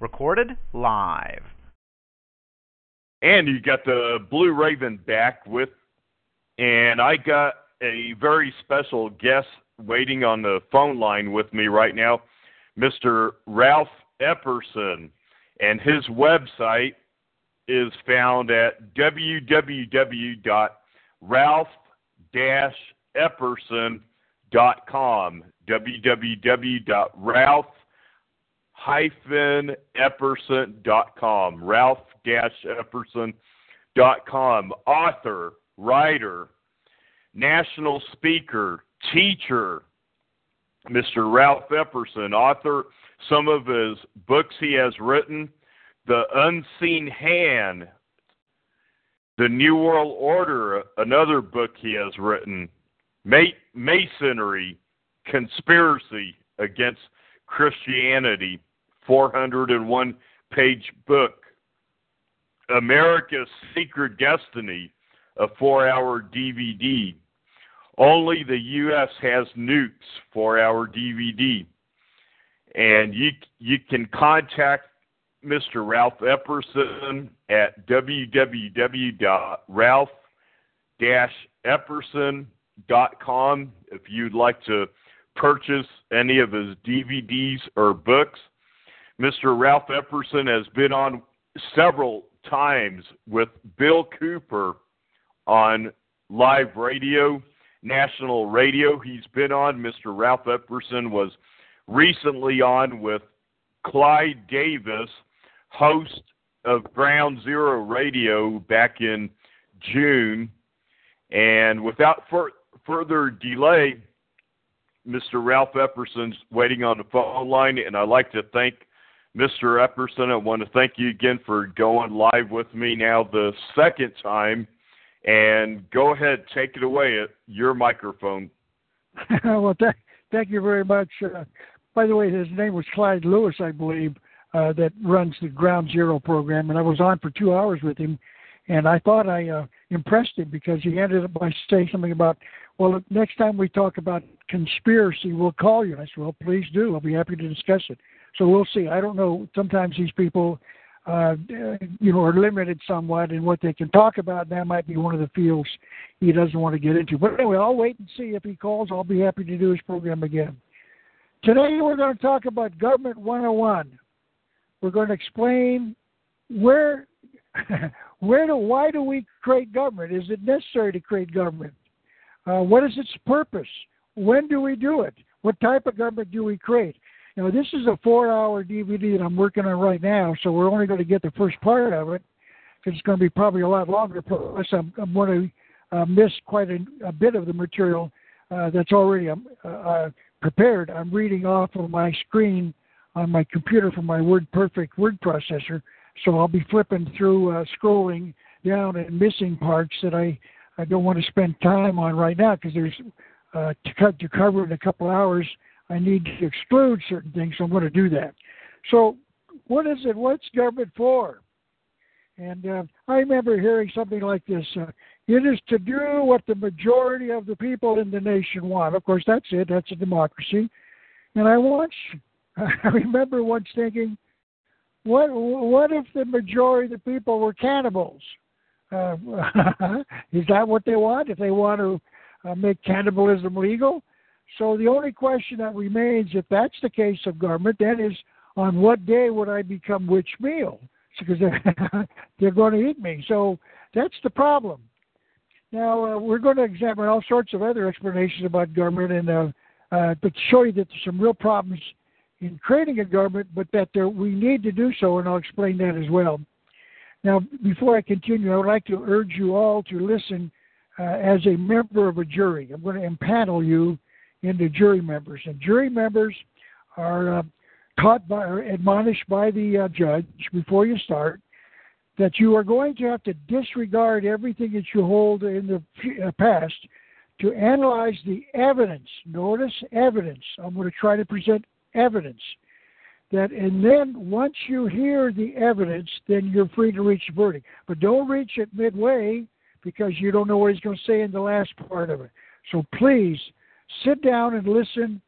Recorded live. And you got the Blue Raven back with, and I got a very special guest waiting on the phone line with me right now, Mr. Ralph Epperson. And his website is found at www.ralph-epperson.com. www.ralph-epperson.com. Ralph-epperson.com. Author, writer, national speaker, teacher, Mr. Ralph Epperson, author. Some of his books he has written The Unseen Hand, The New World Order, another book he has written, Masonry, Conspiracy Against Christianity, 401 page book, America's Secret Destiny, a four hour DVD. Only the U.S. has nukes for our DVD. And you, you can contact Mr. Ralph Epperson at www.ralph-epperson.com if you'd like to purchase any of his DVDs or books. Mr. Ralph Epperson has been on several times with Bill Cooper on live radio, national radio. He's been on. Mr. Ralph Epperson was recently on with Clyde Davis, host of Ground Zero Radio back in June. And without fur- further delay, Mr. Ralph Epperson's waiting on the phone line, and I'd like to thank Mr. Epperson. I want to thank you again for going live with me now the second time. And go ahead, take it away at your microphone. well, th- thank you very much. Uh, by the way, his name was Clyde Lewis, I believe, uh, that runs the Ground Zero program, and I was on for two hours with him, and I thought I uh, impressed him because he ended up by saying something about, well, next time we talk about conspiracy, we'll call you. I said, well, please do. I'll be happy to discuss it. So we'll see. I don't know. Sometimes these people, uh, you know, are limited somewhat in what they can talk about. And that might be one of the fields he doesn't want to get into. But anyway, I'll wait and see if he calls. I'll be happy to do his program again. Today we're going to talk about Government 101. We're going to explain where, where do, why do we create government? Is it necessary to create government? Uh, what is its purpose? When do we do it? What type of government do we create? Now, this is a four-hour DVD that I'm working on right now, so we're only going to get the first part of it because it's going to be probably a lot longer. Plus, I'm, I'm going to uh, miss quite a, a, bit of the material uh, that's already um, uh, uh, prepared. I'm reading off of my screen on my computer from my WordPerfect word processor, so I'll be flipping through, uh, scrolling down and missing parts that I, I don't want to spend time on right now because there's uh, to cut to cover in a couple hours I need to exclude certain things, so I'm going to do that. So, what is it? What's government for? And uh, I remember hearing something like this uh, It is to do what the majority of the people in the nation want. Of course, that's it, that's a democracy. And I once, I remember once thinking, what, what if the majority of the people were cannibals? Uh, is that what they want? If they want to uh, make cannibalism legal? So the only question that remains, if that's the case of government, then is on what day would I become which meal? Because they're, they're going to eat me. So that's the problem. Now uh, we're going to examine all sorts of other explanations about government, and uh, uh, but show you that there's some real problems in creating a government, but that there, we need to do so, and I'll explain that as well. Now, before I continue, I would like to urge you all to listen uh, as a member of a jury. I'm going to impanel you into jury members. And jury members are uh, taught by or admonished by the uh, judge before you start that you are going to have to disregard everything that you hold in the uh, past to analyze the evidence. Notice evidence. I'm going to try to present evidence. That and then once you hear the evidence, then you're free to reach a verdict. But don't reach it midway because you don't know what he's going to say in the last part of it. So please sit down and listen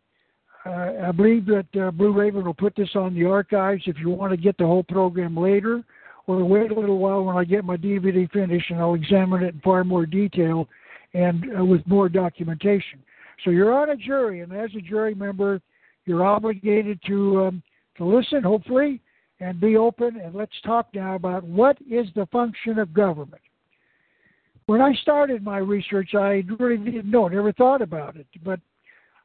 uh, I believe that uh, Blue Raven will put this on the archives if you want to get the whole program later, or wait a little while when I get my DVD finished and I'll examine it in far more detail and uh, with more documentation. So you're on a jury, and as a jury member, you're obligated to um, to listen, hopefully, and be open. And let's talk now about what is the function of government. When I started my research, I really didn't know, never thought about it, but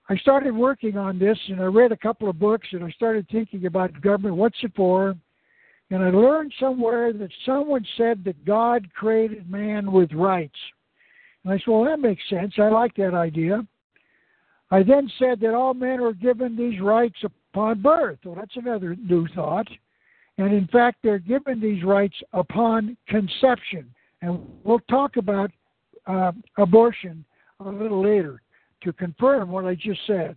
I started working on this and I read a couple of books and I started thinking about government, what's it for? And I learned somewhere that someone said that God created man with rights. And I said, well, that makes sense. I like that idea. I then said that all men are given these rights upon birth. Well, that's another new thought. And in fact, they're given these rights upon conception. And we'll talk about uh, abortion a little later to confirm what I just said.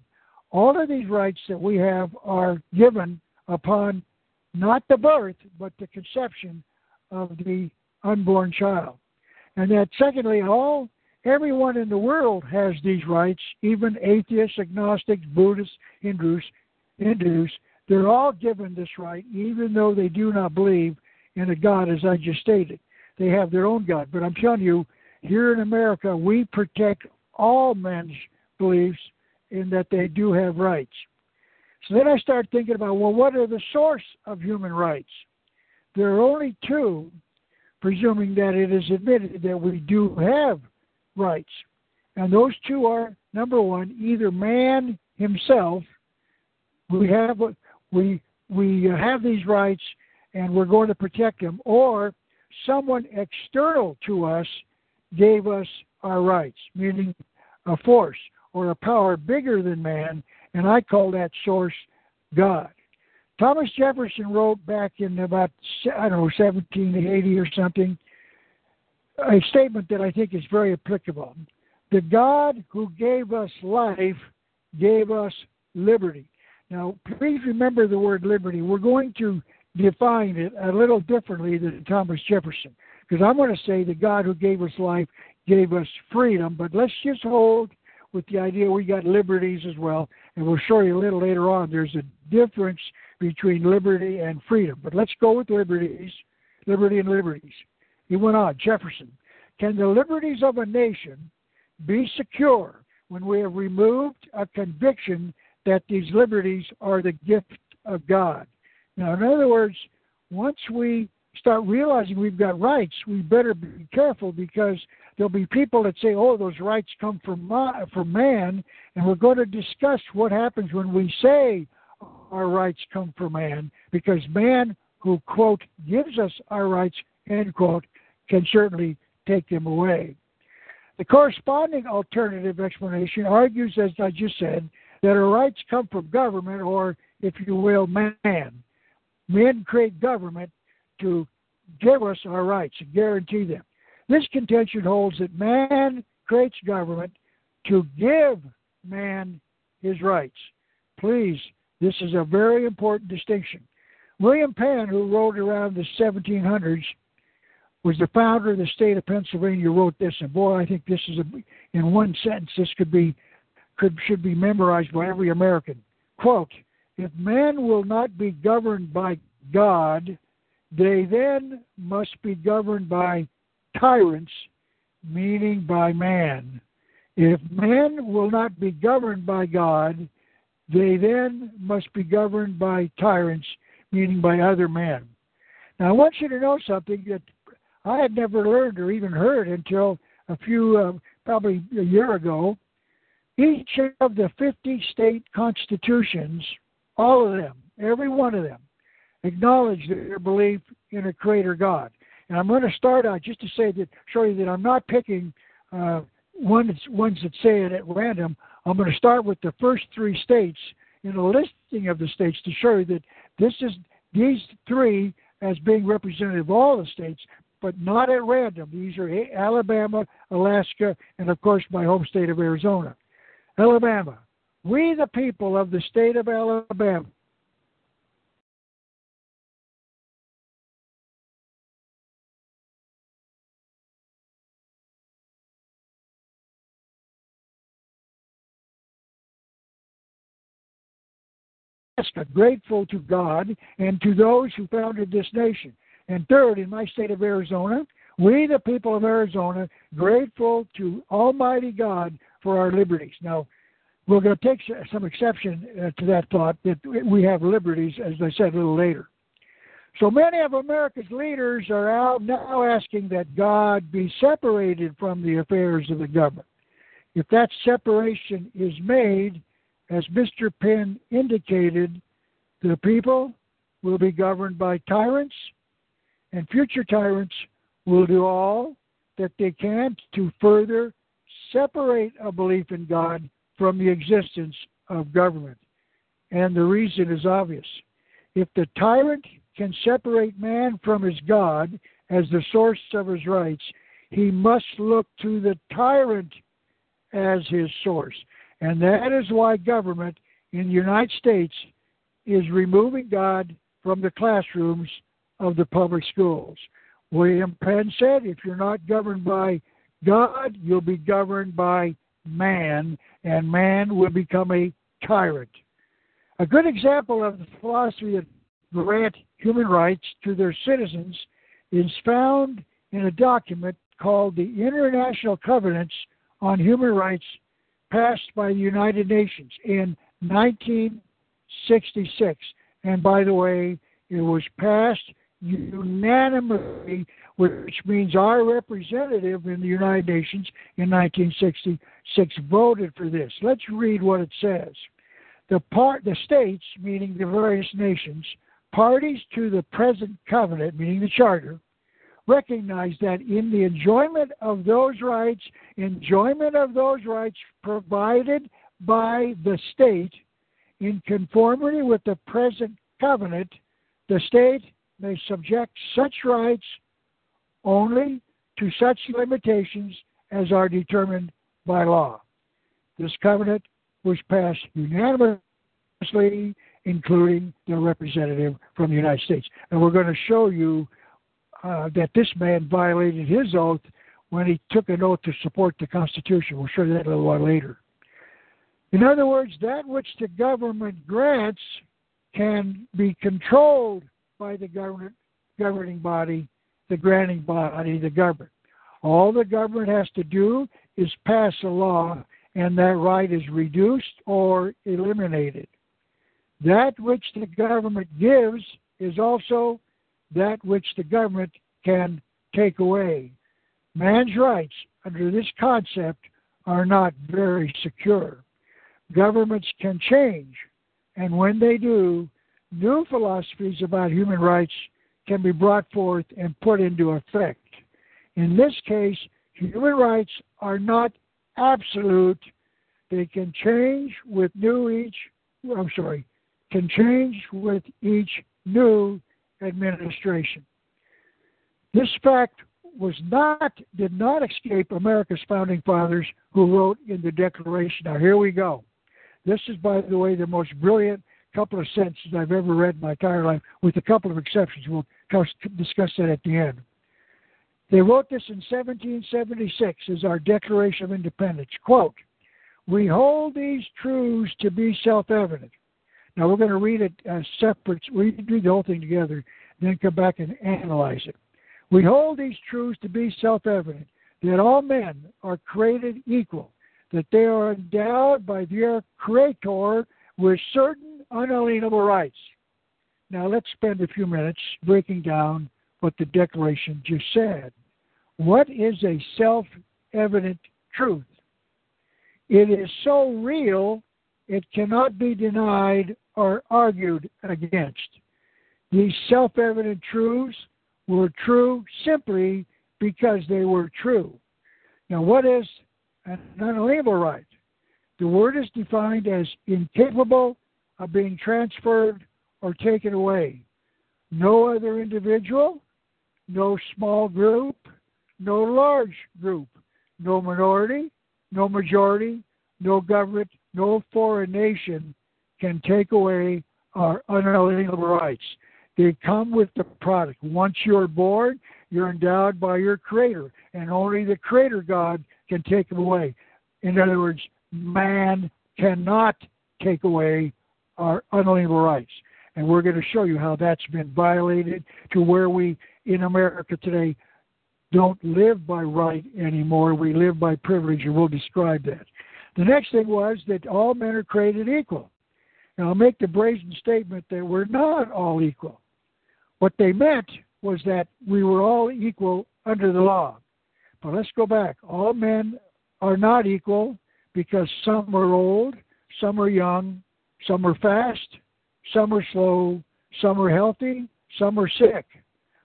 All of these rights that we have are given upon not the birth, but the conception of the unborn child. And that, secondly, all everyone in the world has these rights, even atheists, agnostics, Buddhists, Hindus, Hindus. They're all given this right, even though they do not believe in a God, as I just stated. They have their own God. But I'm telling you, here in America, we protect all men's beliefs in that they do have rights. So then I start thinking about well, what are the source of human rights? There are only two, presuming that it is admitted that we do have rights. And those two are number one, either man himself, we have we we have these rights and we're going to protect them, or someone external to us gave us our rights, meaning a force or a power bigger than man, and I call that source God. Thomas Jefferson wrote back in about I don't know 1780 or something a statement that I think is very applicable. The God who gave us life gave us liberty. Now, please remember the word liberty. We're going to define it a little differently than Thomas Jefferson, because I'm going to say the God who gave us life gave us freedom, but let's just hold with the idea we got liberties as well, and we'll show you a little later on. There's a difference between liberty and freedom, but let's go with liberties, liberty and liberties. He went on, Jefferson, can the liberties of a nation be secure when we have removed a conviction that these liberties are the gift of God? Now, in other words, once we start realizing we've got rights, we better be careful because there'll be people that say, "Oh, those rights come from ma- from man," and we're going to discuss what happens when we say our rights come from man, because man, who quote gives us our rights end quote, can certainly take them away. The corresponding alternative explanation argues, as I just said, that our rights come from government, or if you will, man. Men create government to give us our rights and guarantee them. This contention holds that man creates government to give man his rights. Please, this is a very important distinction. William Penn, who wrote around the 1700s, was the founder of the state of Pennsylvania. Wrote this, and boy, I think this is a, in one sentence. This could be could should be memorized by every American. Quote: If man will not be governed by God, they then must be governed by tyrants, meaning by man. If men will not be governed by God, they then must be governed by tyrants, meaning by other men. Now, I want you to know something that I had never learned or even heard until a few, uh, probably a year ago. Each of the 50 state constitutions, all of them, every one of them, acknowledge their belief in a creator God. And I'm going to start out just to say that, show you that I'm not picking uh, ones, ones that say it at random. I'm going to start with the first three states in a listing of the states to show you that this is these three as being representative of all the states, but not at random. These are Alabama, Alaska, and of course my home state of Arizona. Alabama. We, the people of the state of Alabama, grateful to God and to those who founded this nation. And third, in my state of Arizona, we, the people of Arizona, grateful to Almighty God for our liberties. Now, we're going to take some exception uh, to that thought that we have liberties, as I said a little later. So many of America's leaders are out now asking that God be separated from the affairs of the government. If that separation is made, as Mr. Penn indicated, the people will be governed by tyrants, and future tyrants will do all that they can to further separate a belief in God from the existence of government. And the reason is obvious. If the tyrant can separate man from his God as the source of his rights, he must look to the tyrant as his source. And that is why government in the United States is removing God from the classrooms of the public schools. William Penn said, if you're not governed by God, you'll be governed by man, and man will become a tyrant. A good example of the philosophy that grant human rights to their citizens is found in a document called the International Covenants on Human Rights passed by the United Nations in 1966. And by the way, it was passed unanimously, which means our representative in the United Nations in 1966 voted for this. Let's read what it says. The part, the states, meaning the various nations, parties to the present covenant, meaning the charter, recognize that in the enjoyment of those rights, enjoyment of those rights provided by the state in conformity with the present covenant, the state may subject such rights only to such limitations as are determined by law. This covenant was passed unanimously, including the representative from the United States. And we're going to show you uh, that this man violated his oath when he took an oath to support the Constitution. We'll show you that a little while later. In other words, that which the government grants can be controlled by the government, governing body, the granting body, the government. All the government has to do is pass a law, and that right is reduced or eliminated. That which the government gives is also that which the government can take away. Man's rights under this concept are not very secure. Governments can change, and when they do, new philosophies about human rights can be brought forth and put into effect. In this case, human rights are not absolute. They can change with new each I'm sorry, can change with each new administration. This fact was not did not escape America's founding fathers who wrote in the Declaration. Now here we go. This is, by the way, the most brilliant couple of sentences I've ever read in my entire life, with a couple of exceptions. We'll discuss that at the end. They wrote this in 1776 as our Declaration of Independence. Quote, We hold these truths to be self evident now we're going to read it as separate. We read the whole thing together, then come back and analyze it. We hold these truths to be self-evident that all men are created equal, that they are endowed by their Creator with certain unalienable rights. Now let's spend a few minutes breaking down what the Declaration just said. What is a self evident truth? It is so real it cannot be denied or argued against. These self evident truths were true simply because they were true. Now, what is an unalienable right? The word is defined as incapable of being transferred or taken away. No other individual, no small group, no large group, no minority, no majority, no government, no foreign nation can take away our unalienable rights. They come with the product. Once you're born, you're endowed by your Creator, and only the Creator God can take them away. In other words, man cannot take away our unalienable rights. And we're going to show you how that's been violated to where we in America today don't live by right anymore. We live by privilege, and we'll describe that. The next thing was that all men are created equal. Now, I'll make the brazen statement that we're not all equal. What they meant was that we were all equal under the law. But let's go back. All men are not equal because some are old, some are young, some are fast, some are slow, some are healthy, some are sick.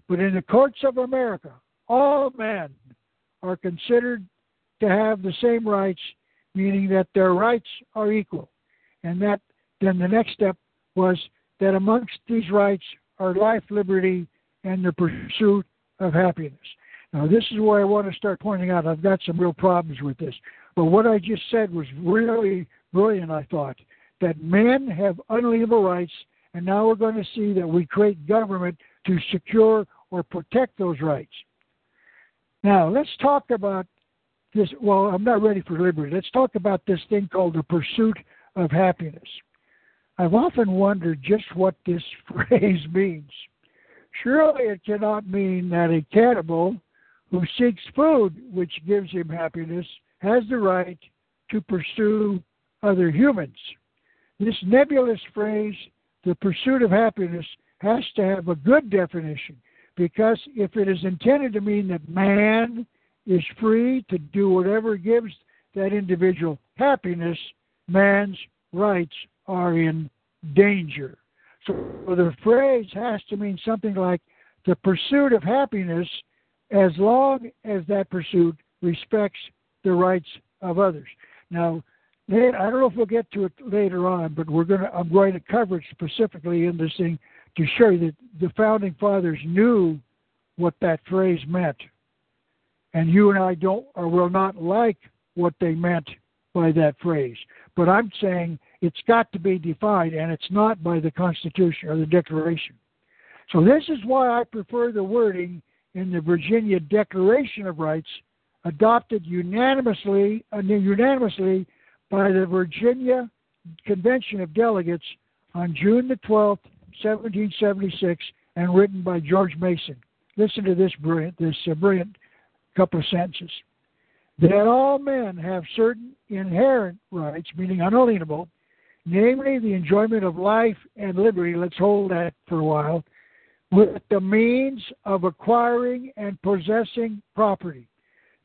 But in the courts of America, all men are considered to have the same rights, meaning that their rights are equal. And that then the next step was that amongst these rights are life, liberty, and the pursuit of happiness. Now, this is where I want to start pointing out I've got some real problems with this. But what I just said was really brilliant, I thought, that men have unalienable rights, and now we're going to see that we create government to secure or protect those rights. Now, let's talk about this. Well, I'm not ready for liberty. Let's talk about this thing called the pursuit of happiness. I've often wondered just what this phrase means. Surely it cannot mean that a cannibal who seeks food which gives him happiness has the right to pursue other humans. This nebulous phrase, the pursuit of happiness, has to have a good definition because if it is intended to mean that man is free to do whatever gives that individual happiness, man's rights are in danger. So the phrase has to mean something like the pursuit of happiness as long as that pursuit respects the rights of others. Now, I don't know if we'll get to it later on, but we're to, I'm going to cover it specifically in this thing to show you that the founding fathers knew what that phrase meant. And you and I don't or will not like what they meant by that phrase. But I'm saying it's got to be defined, and it's not by the Constitution or the Declaration. So this is why I prefer the wording in the Virginia Declaration of Rights, adopted unanimously, uh, unanimously by the Virginia Convention of Delegates on June the 12th, 1776, and written by George Mason. Listen to this brilliant, this uh, brilliant couple of sentences. That all men have certain inherent rights, meaning unalienable, namely the enjoyment of life and liberty. Let's hold that for a while with the means of acquiring and possessing property.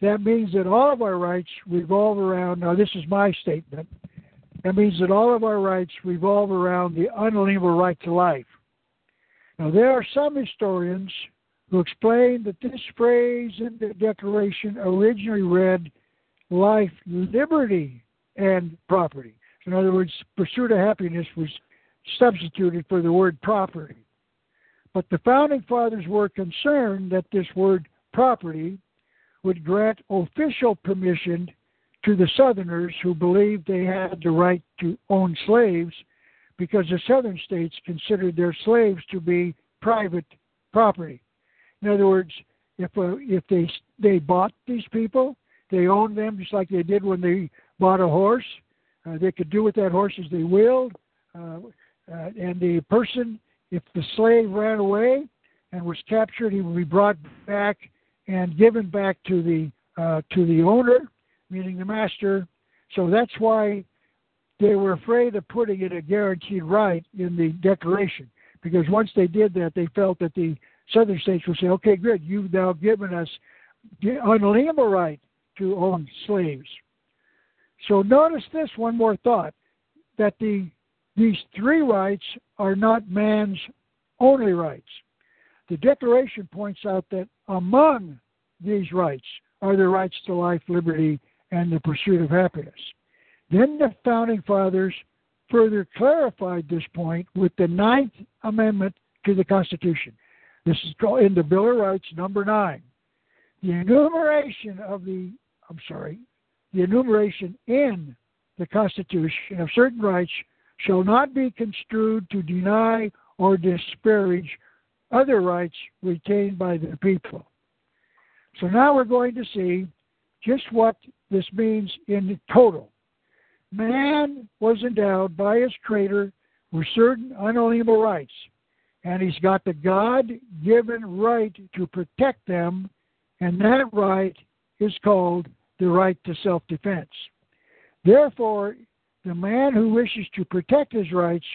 That means that all of our rights revolve around, now this is my statement, that means that all of our rights revolve around the unalienable right to life. Now, there are some historians who explain that this phrase in the Declaration originally read life, liberty, and property. In other words, pursuit of happiness was substituted for the word property. But the founding fathers were concerned that this word property would grant official permission to the Southerners who believed they had the right to own slaves because the Southern states considered their slaves to be private property. In other words, if uh, if they they bought these people, they owned them just like they did when they bought a horse. Uh, they could do with that horse as they willed, uh, uh, and the person if the slave ran away and was captured, he would be brought back and given back to the uh, to the owner, meaning the master. So that's why they were afraid of putting it a guaranteed right in the Declaration, because once they did that, they felt that the Southern states would say, "Okay, good, you've now given us an unalienable right to own slaves." So notice this one more thought that the these three rights are not man's only rights. The Declaration points out that among these rights are the rights to life, liberty, and the pursuit of happiness. Then the Founding Fathers further clarified this point with the Ninth Amendment to the Constitution. This is called in the Bill of Rights, number nine. The enumeration of the, I'm sorry, the enumeration in the Constitution of certain rights shall not be construed to deny or disparage other rights retained by the people. So now we're going to see just what this means in total. Man was endowed by his Creator with certain unalienable rights, and he's got the God given right to protect them, and that right is called the right to self defense. Therefore, the man who wishes to protect his rights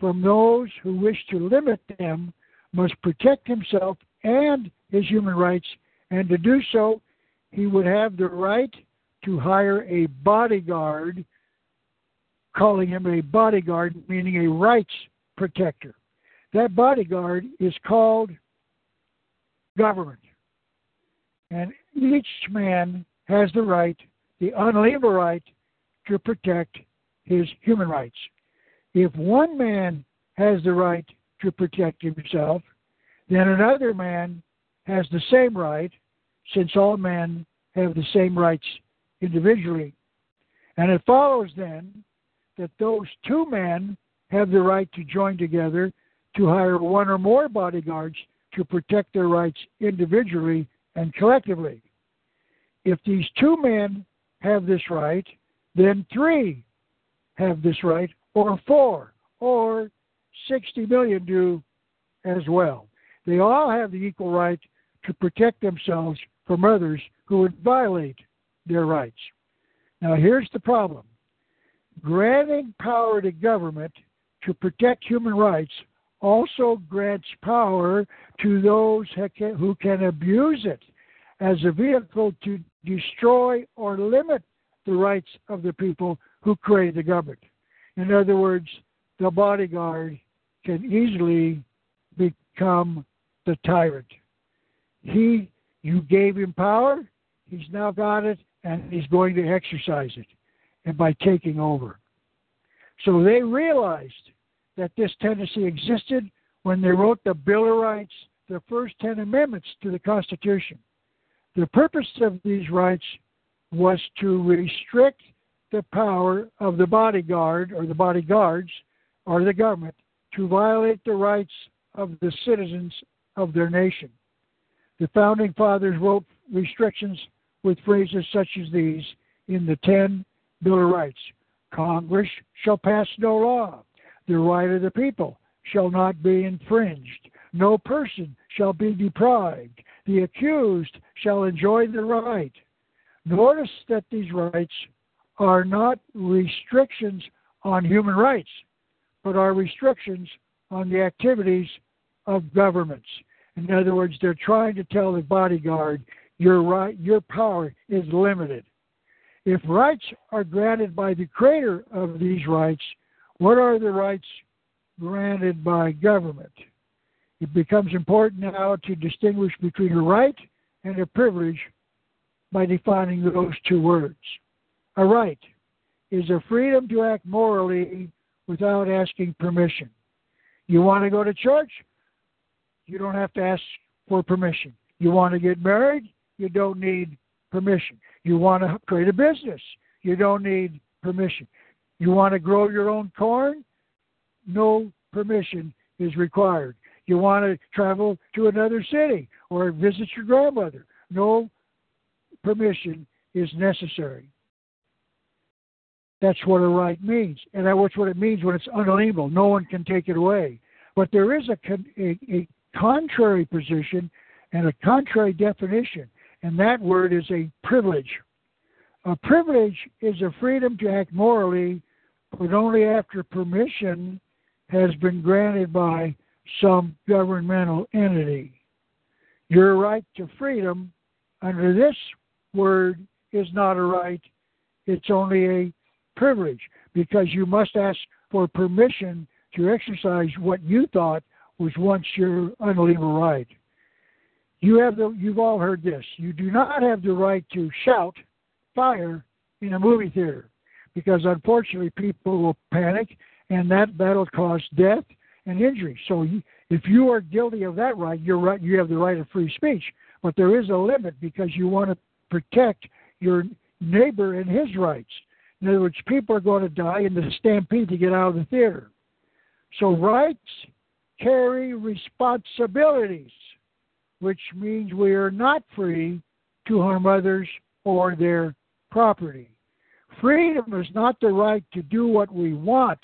from those who wish to limit them must protect himself and his human rights, and to do so, he would have the right to hire a bodyguard, calling him a bodyguard, meaning a rights protector. That bodyguard is called government. And each man has the right, the unalienable right, to protect his human rights. If one man has the right to protect himself, then another man has the same right, since all men have the same rights individually. And it follows then that those two men have the right to join together to hire one or more bodyguards to protect their rights individually and collectively. If these two men have this right, then three have this right, or four, or 60 million do as well. They all have the equal right to protect themselves from others who would violate their rights. Now, here's the problem granting power to government to protect human rights also grants power to those who can abuse it as a vehicle to destroy or limit the rights of the people who create the government. In other words, the bodyguard can easily become the tyrant. He, you gave him power, he's now got it, and he's going to exercise it, and by taking over. So they realized that this tendency existed when they wrote the Bill of Rights, the first 10 amendments to the Constitution. The purpose of these rights was to restrict the power of the bodyguard or the bodyguards or the government to violate the rights of the citizens of their nation. The founding fathers wrote restrictions with phrases such as these in the 10 Bill of Rights Congress shall pass no law. The right of the people shall not be infringed. No person shall be deprived. The accused shall enjoy the right. Notice that these rights are not restrictions on human rights, but are restrictions on the activities of governments. In other words, they're trying to tell the bodyguard your right, your power is limited. If rights are granted by the creator of these rights, what are the rights granted by government? It becomes important now to distinguish between a right and a privilege by defining those two words. A right is a freedom to act morally without asking permission. You want to go to church? You don't have to ask for permission. You want to get married? You don't need permission. You want to create a business? You don't need permission. You want to grow your own corn? No permission is required. You want to travel to another city or visit your grandmother? No permission is necessary. That's what a right means. And that's what it means when it's unalienable. No one can take it away. But there is a, a, a contrary position and a contrary definition, and that word is a privilege. A privilege is a freedom to act morally, but only after permission has been granted by some governmental entity. Your right to freedom under this word is not a right, it's only a privilege because you must ask for permission to exercise what you thought was once your unalienable right. You have the you've all heard this. You do not have the right to shout fire in a movie theater because unfortunately people will panic and that that'll cause death and injury. So if you are guilty of that right, you're right you have the right of free speech. But there is a limit because you want to protect your neighbor and his rights. In other words, people are going to die in the stampede to get out of the theater. So rights carry responsibilities, which means we are not free to harm others or their property. Freedom is not the right to do what we want,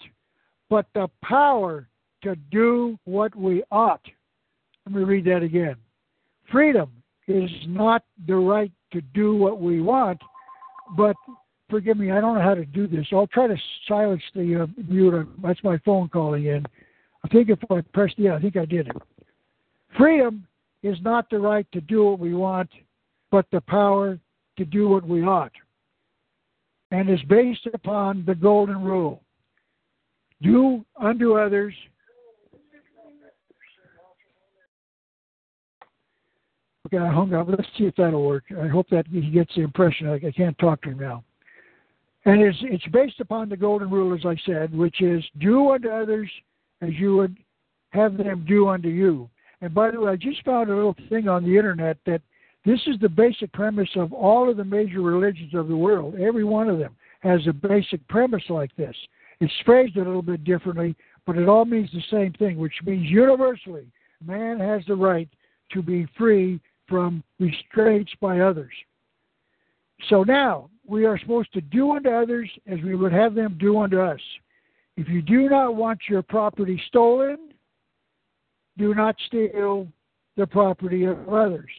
but the power to do what we ought. Let me read that again. Freedom is not the right to do what we want, but forgive me, I don't know how to do this. I'll try to silence the uh, mute. That's my phone calling in. I think if I pressed, yeah, I think I did it. Freedom is not the right to do what we want, but the power to do what we ought, and is based upon the golden rule do unto others Okay, I hung up. Let's see if that'll work. I hope that he gets the impression. I, I can't talk to him now. And it's, it's based upon the golden rule, as I said, which is do unto others as you would have them do unto you. And by the way, I just found a little thing on the internet that this is the basic premise of all of the major religions of the world. Every one of them has a basic premise like this. It's phrased a little bit differently, but it all means the same thing, which means universally, man has the right to be free from restraints by others. So now we are supposed to do unto others as we would have them do unto us. If you do not want your property stolen, do not steal the property of others.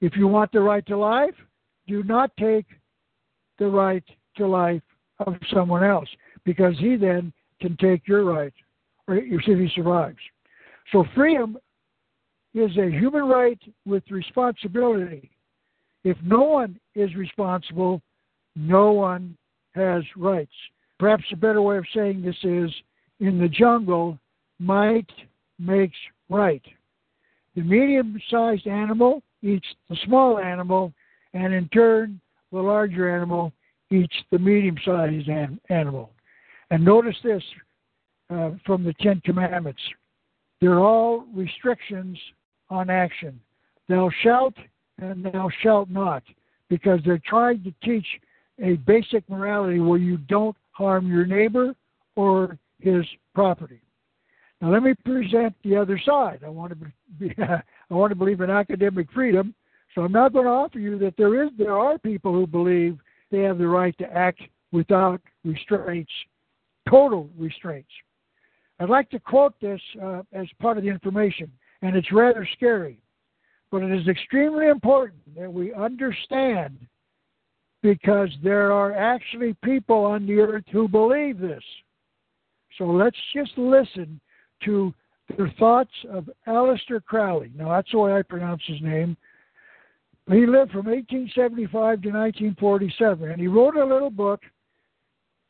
If you want the right to life, do not take the right to life of someone else, because he then can take your right, or if he survives. So freedom is a human right with responsibility. If no one is responsible, no one has rights. Perhaps a better way of saying this is in the jungle, might makes right. The medium sized animal eats the small animal, and in turn, the larger animal eats the medium sized an- animal. And notice this uh, from the Ten Commandments they're all restrictions on action. Thou shalt and thou shalt not, because they're trying to teach a basic morality where you don't harm your neighbor or his property. Now let me present the other side. I want to be, I want to believe in academic freedom, so I'm not going to offer you that there is there are people who believe they have the right to act without restraints, total restraints. I'd like to quote this uh, as part of the information and it's rather scary. But it is extremely important that we understand because there are actually people on the earth who believe this. So let's just listen to the thoughts of Aleister Crowley. Now, that's the way I pronounce his name. He lived from 1875 to 1947, and he wrote a little book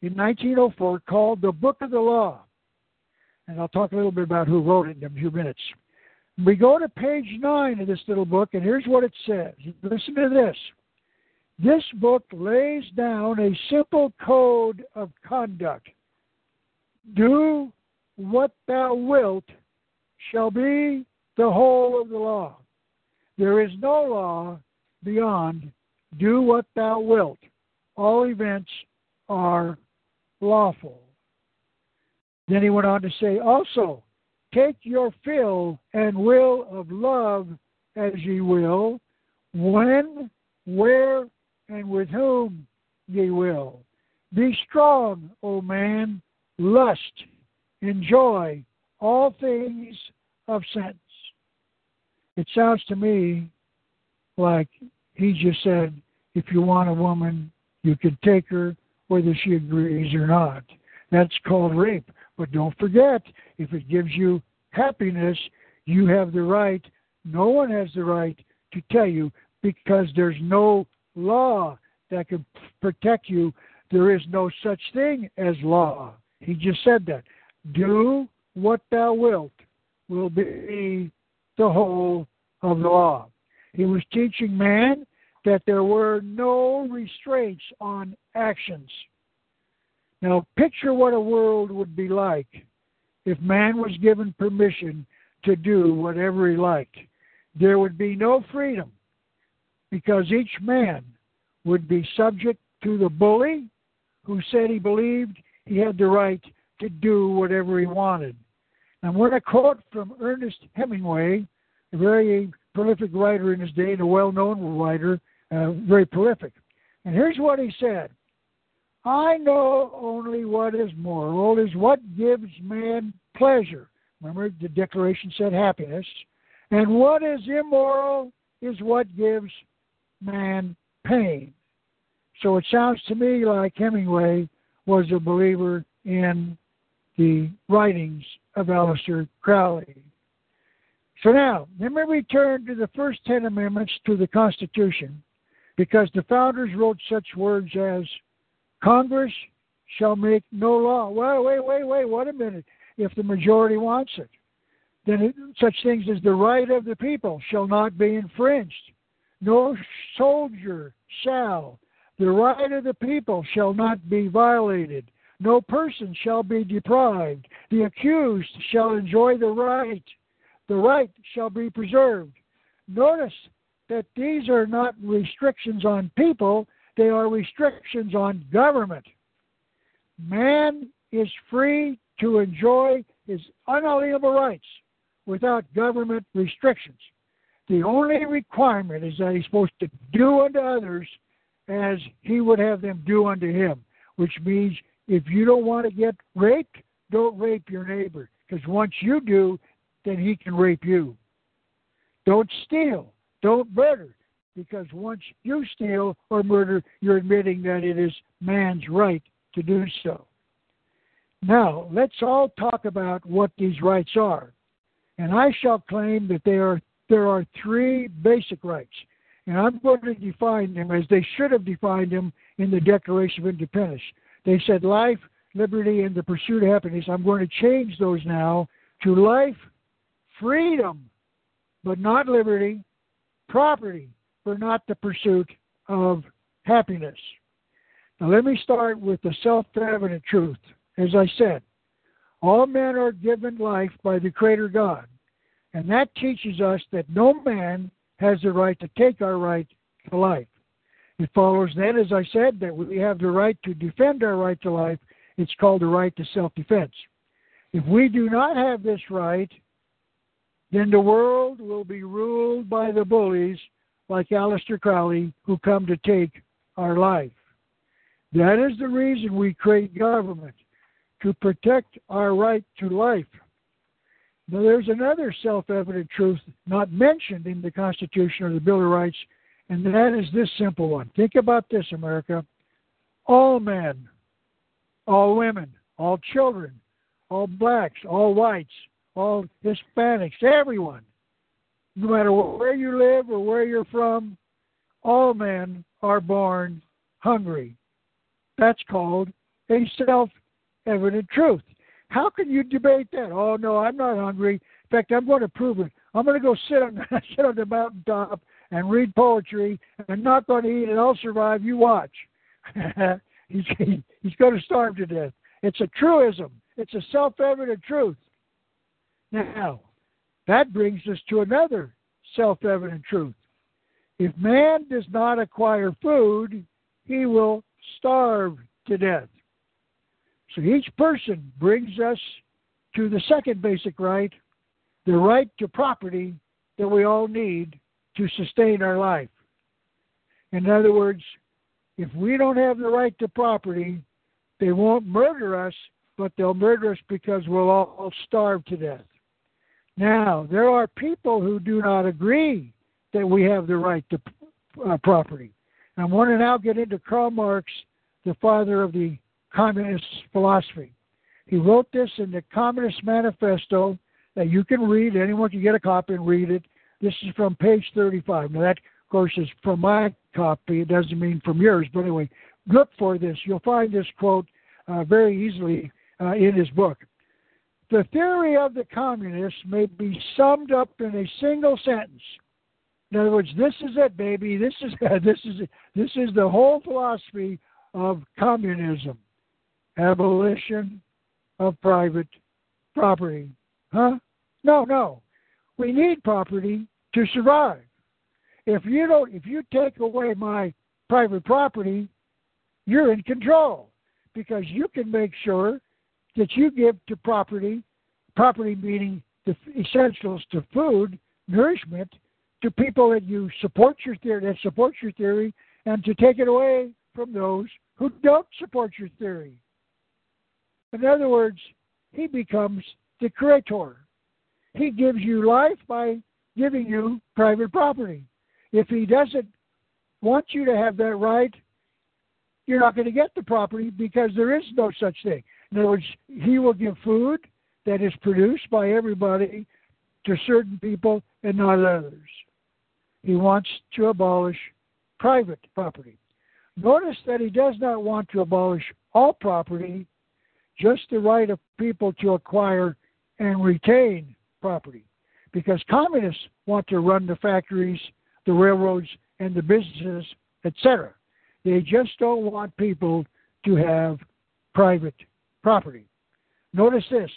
in 1904 called The Book of the Law. And I'll talk a little bit about who wrote it in a few minutes. We go to page 9 of this little book, and here's what it says. Listen to this. This book lays down a simple code of conduct. Do what thou wilt shall be the whole of the law. There is no law beyond do what thou wilt. All events are lawful. Then he went on to say, also, Take your fill and will of love as ye will, when, where, and with whom ye will. Be strong, O man, lust, enjoy all things of sense. It sounds to me like he just said, if you want a woman, you can take her whether she agrees or not. That's called rape. But don't forget, if it gives you happiness, you have the right, no one has the right to tell you because there's no law that can protect you. There is no such thing as law. He just said that. Do what thou wilt will be the whole of the law. He was teaching man that there were no restraints on actions. Now, picture what a world would be like if man was given permission to do whatever he liked. There would be no freedom because each man would be subject to the bully who said he believed he had the right to do whatever he wanted. I'm going to quote from Ernest Hemingway, a very prolific writer in his day and a well known writer, uh, very prolific. And here's what he said I know only what is moral is what gives man pleasure. Remember, the declaration said happiness. And what is immoral is what gives man pain. So it sounds to me like Hemingway was a believer in the writings of Aleister Crowley. So now, let me return to the first 10 amendments to the Constitution because the founders wrote such words as Congress shall make no law. Well, wait, wait, wait, wait a minute. If the majority wants it, then it, such things as the right of the people shall not be infringed. No soldier shall. The right of the people shall not be violated. No person shall be deprived. The accused shall enjoy the right. The right shall be preserved. Notice that these are not restrictions on people, they are restrictions on government. Man is free to enjoy his unalienable rights without government restrictions. The only requirement is that he's supposed to do unto others as he would have them do unto him, which means if you don't want to get raped, don't rape your neighbor, because once you do, then he can rape you. Don't steal. Don't murder, because once you steal or murder, you're admitting that it is man's right to do so. Now, let's all talk about what these rights are. And I shall claim that they are, there are three basic rights. And I'm going to define them as they should have defined them in the Declaration of Independence. They said life, liberty, and the pursuit of happiness. I'm going to change those now to life, freedom, but not liberty, property, but not the pursuit of happiness. Now, let me start with the self evident truth. As I said, all men are given life by the Creator God, and that teaches us that no man has the right to take our right to life. It follows then, as I said, that we have the right to defend our right to life. It's called the right to self defense. If we do not have this right, then the world will be ruled by the bullies like Aleister Crowley who come to take our life. That is the reason we create government to protect our right to life. Now, there's another self evident truth not mentioned in the Constitution or the Bill of Rights, and that is this simple one. Think about this, America. All men, all women, all children, all blacks, all whites, all Hispanics, everyone, no matter where you live or where you're from, all men are born hungry. That's called a self evident truth. How can you debate that? Oh no, I'm not hungry. In fact, I'm going to prove it. I'm going to go sit on sit on the mountaintop and read poetry, and I'm not going to eat, and I'll survive. You watch. he's he's going to starve to death. It's a truism. It's a self-evident truth. Now, that brings us to another self-evident truth. If man does not acquire food, he will starve to death. So each person brings us to the second basic right, the right to property that we all need to sustain our life. In other words, if we don't have the right to property, they won't murder us, but they'll murder us because we'll all starve to death. Now, there are people who do not agree that we have the right to uh, property. I want to now get into Karl Marx, the father of the communist philosophy. He wrote this in the Communist Manifesto that you can read. Anyone can get a copy and read it. This is from page 35. Now, that, of course, is from my copy. It doesn't mean from yours. But anyway, look for this. You'll find this quote uh, very easily uh, in his book. The theory of the communists may be summed up in a single sentence. In other words, this is it, baby. This is this is this is the whole philosophy of communism abolition of private property. Huh? No, no. We need property to survive. If you don't if you take away my private property, you're in control because you can make sure that you give to property, property meaning the essentials to food, nourishment, to people that you support your theory that support your theory, and to take it away from those who don't support your theory. In other words, he becomes the creator. He gives you life by giving you private property. If he doesn't want you to have that right, you're not going to get the property because there is no such thing. In other words, he will give food that is produced by everybody to certain people and not others. He wants to abolish private property. Notice that he does not want to abolish all property, just the right of people to acquire and retain property. Because communists want to run the factories, the railroads, and the businesses, etc. They just don't want people to have private property. Notice this,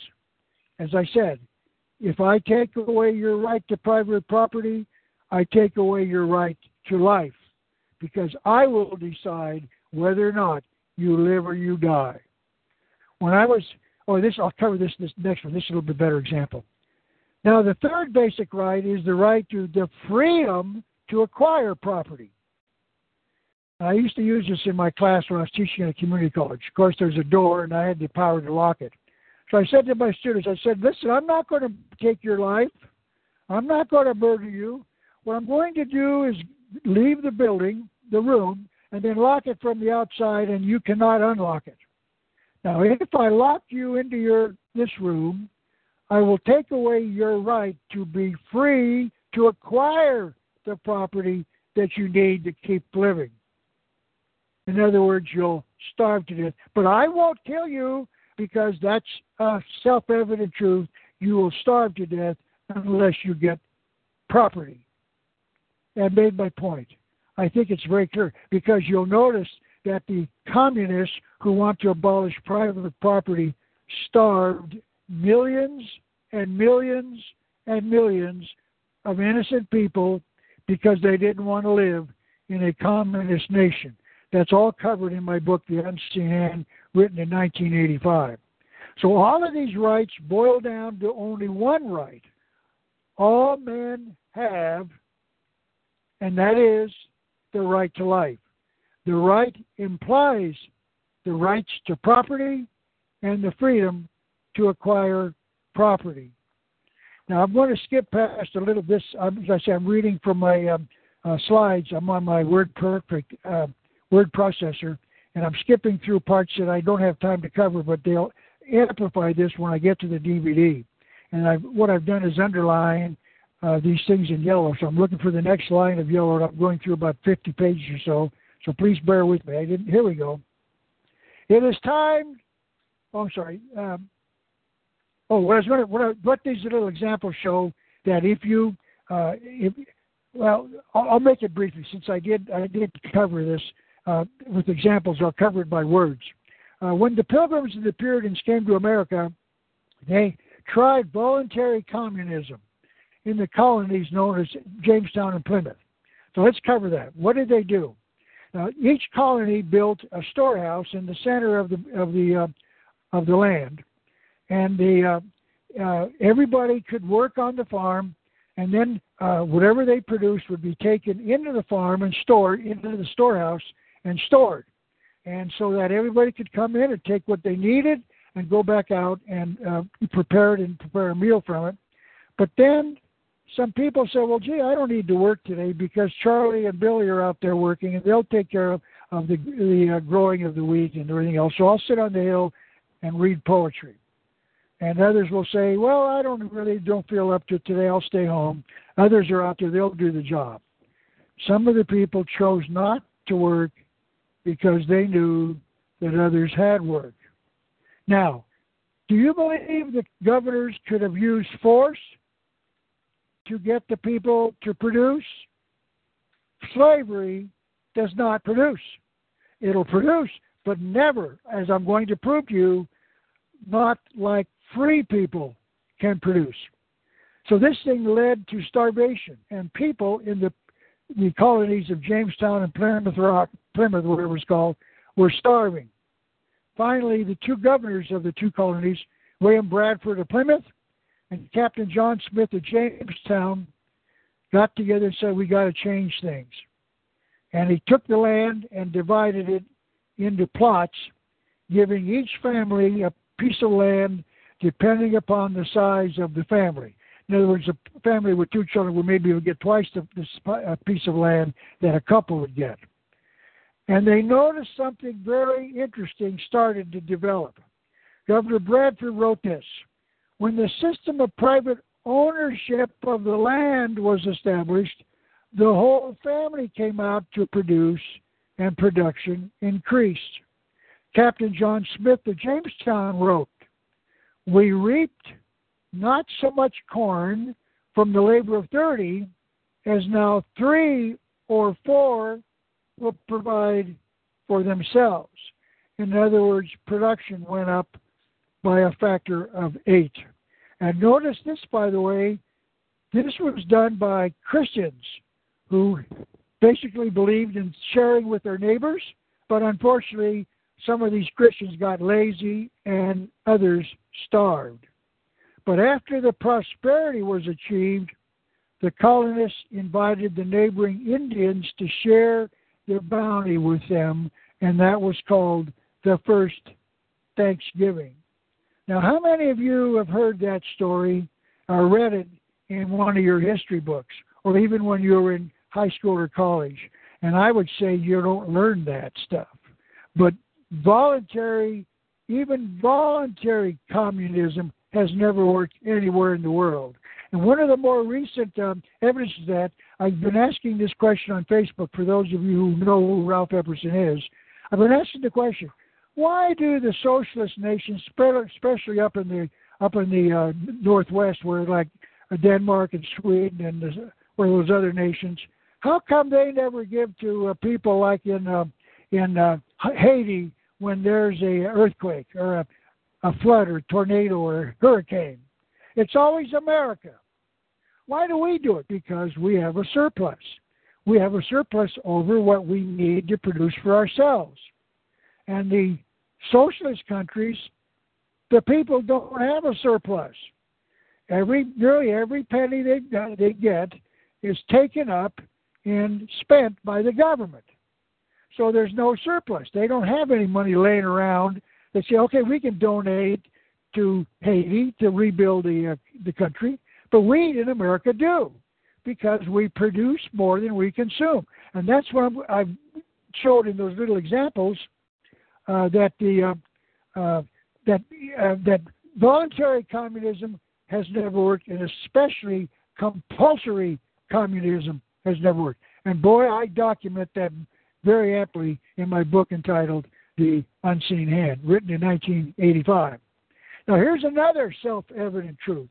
as I said, if I take away your right to private property, I take away your right to life because I will decide whether or not you live or you die. When I was, oh, this I'll cover this this next one. This is a little bit better example. Now, the third basic right is the right to the freedom to acquire property. I used to use this in my class when I was teaching at a community college. Of course, there's a door, and I had the power to lock it. So I said to my students, I said, listen, I'm not going to take your life. I'm not going to murder you. What I'm going to do is leave the building, the room, and then lock it from the outside, and you cannot unlock it. Now, if I lock you into your this room, I will take away your right to be free to acquire the property that you need to keep living. In other words, you'll starve to death. But I won't kill you because that's a self evident truth. You will starve to death unless you get property. I made my point. I think it's very clear because you'll notice that the communists who want to abolish private property starved millions and millions and millions of innocent people because they didn't want to live in a communist nation. That's all covered in my book, The Unseen Hand, written in 1985. So all of these rights boil down to only one right. All men have and that is the right to life. The right implies the rights to property and the freedom to acquire property. Now, I'm going to skip past a little this. As I say, I'm reading from my um, uh, slides. I'm on my WordPerfect uh, word processor, and I'm skipping through parts that I don't have time to cover, but they'll amplify this when I get to the DVD. And I've, what I've done is underline uh, these things in yellow. So I'm looking for the next line of yellow. And I'm going through about 50 pages or so. So please bear with me. I didn't. Here we go. It is time. Oh, I'm sorry. Um, oh, what I was going to, what, I, what these little examples show that if you, uh, if, well, I'll, I'll, make it briefly since I did, I did cover this uh, with examples. I'll cover it by words. Uh, when the Pilgrims and the Puritans came to America, they tried voluntary communism in the colonies known as Jamestown and Plymouth. So let's cover that. What did they do? Now, each colony built a storehouse in the center of the of the uh, of the land, and the uh, uh, everybody could work on the farm, and then uh, whatever they produced would be taken into the farm and stored into the storehouse and stored, and so that everybody could come in and take what they needed and go back out and uh, prepare it and prepare a meal from it. But then some people say, well, gee, I don't need to work today because Charlie and Billy are out there working and they'll take care of, of the, the uh, growing of the wheat and everything else. So I'll sit on the hill and read poetry. And others will say, well, I don't really don't feel up to it today. I'll stay home. Others are out there. They'll do the job. Some of the people chose not to work because they knew that others had work. Now, do you believe that governors could have used force to get the people to produce. Slavery does not produce. It'll produce, but never, as I'm going to prove to you, not like free people can produce. So this thing led to starvation, and people in the the colonies of Jamestown and Plymouth Rock, Plymouth, whatever it was called, were starving. Finally, the two governors of the two colonies, William Bradford of Plymouth and Captain John Smith of Jamestown got together and said, We got to change things. And he took the land and divided it into plots, giving each family a piece of land depending upon the size of the family. In other words, a family with two children would maybe get twice the, the piece of land that a couple would get. And they noticed something very interesting started to develop. Governor Bradford wrote this When the system of private ownership of the land was established, the whole family came out to produce, and production increased. Captain John Smith of Jamestown wrote, We reaped not so much corn from the labor of 30 as now three or four will provide for themselves. In other words, production went up by a factor of eight. And notice this, by the way, this was done by Christians who basically believed in sharing with their neighbors, but unfortunately, some of these Christians got lazy and others starved. But after the prosperity was achieved, the colonists invited the neighboring Indians to share their bounty with them, and that was called the first Thanksgiving. Now, how many of you have heard that story or read it in one of your history books, or even when you were in high school or college? And I would say you don't learn that stuff. But voluntary, even voluntary communism has never worked anywhere in the world. And one of the more recent um, evidence of that, I've been asking this question on Facebook for those of you who know who Ralph Epperson is. I've been asking the question why do the socialist nations, especially up in the up in the uh, northwest, where like Denmark and Sweden and the, where those other nations, how come they never give to uh, people like in uh, in uh, Haiti when there's a earthquake or a, a flood or tornado or hurricane? It's always America. Why do we do it? Because we have a surplus. We have a surplus over what we need to produce for ourselves. And the socialist countries, the people don't have a surplus. Every nearly every penny they they get is taken up and spent by the government. So there's no surplus. They don't have any money laying around. They say, okay, we can donate to Haiti to rebuild the uh, the country, but we in America do because we produce more than we consume, and that's what I'm, I've showed in those little examples uh, that the uh, uh, that uh, that voluntary communism has never worked, and especially compulsory communism has never worked. And boy, I document that very aptly in my book entitled "The Unseen Hand," written in 1985. Now, here's another self-evident truth: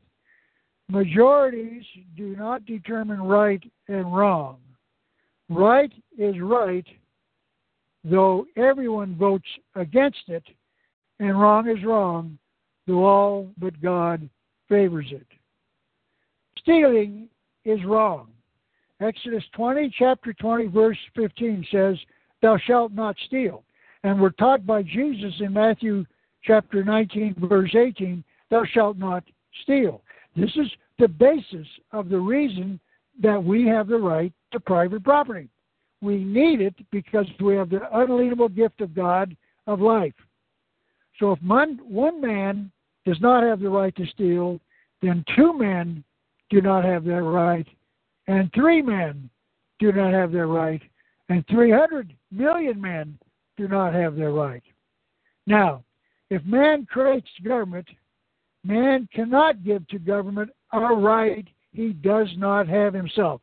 majorities do not determine right and wrong. Right is right though everyone votes against it, and wrong is wrong, though all but God favors it. Stealing is wrong. Exodus 20, chapter 20, verse 15 says, Thou shalt not steal. And we're taught by Jesus in Matthew chapter 19, verse 18, Thou shalt not steal. This is the basis of the reason that we have the right to private property. We need it because we have the unalienable gift of God of life. So if one, one man does not have the right to steal, then two men do not have that right, and three men do not have their right, and 300 million men do not have their right. Now, if man creates government, man cannot give to government a right he does not have himself.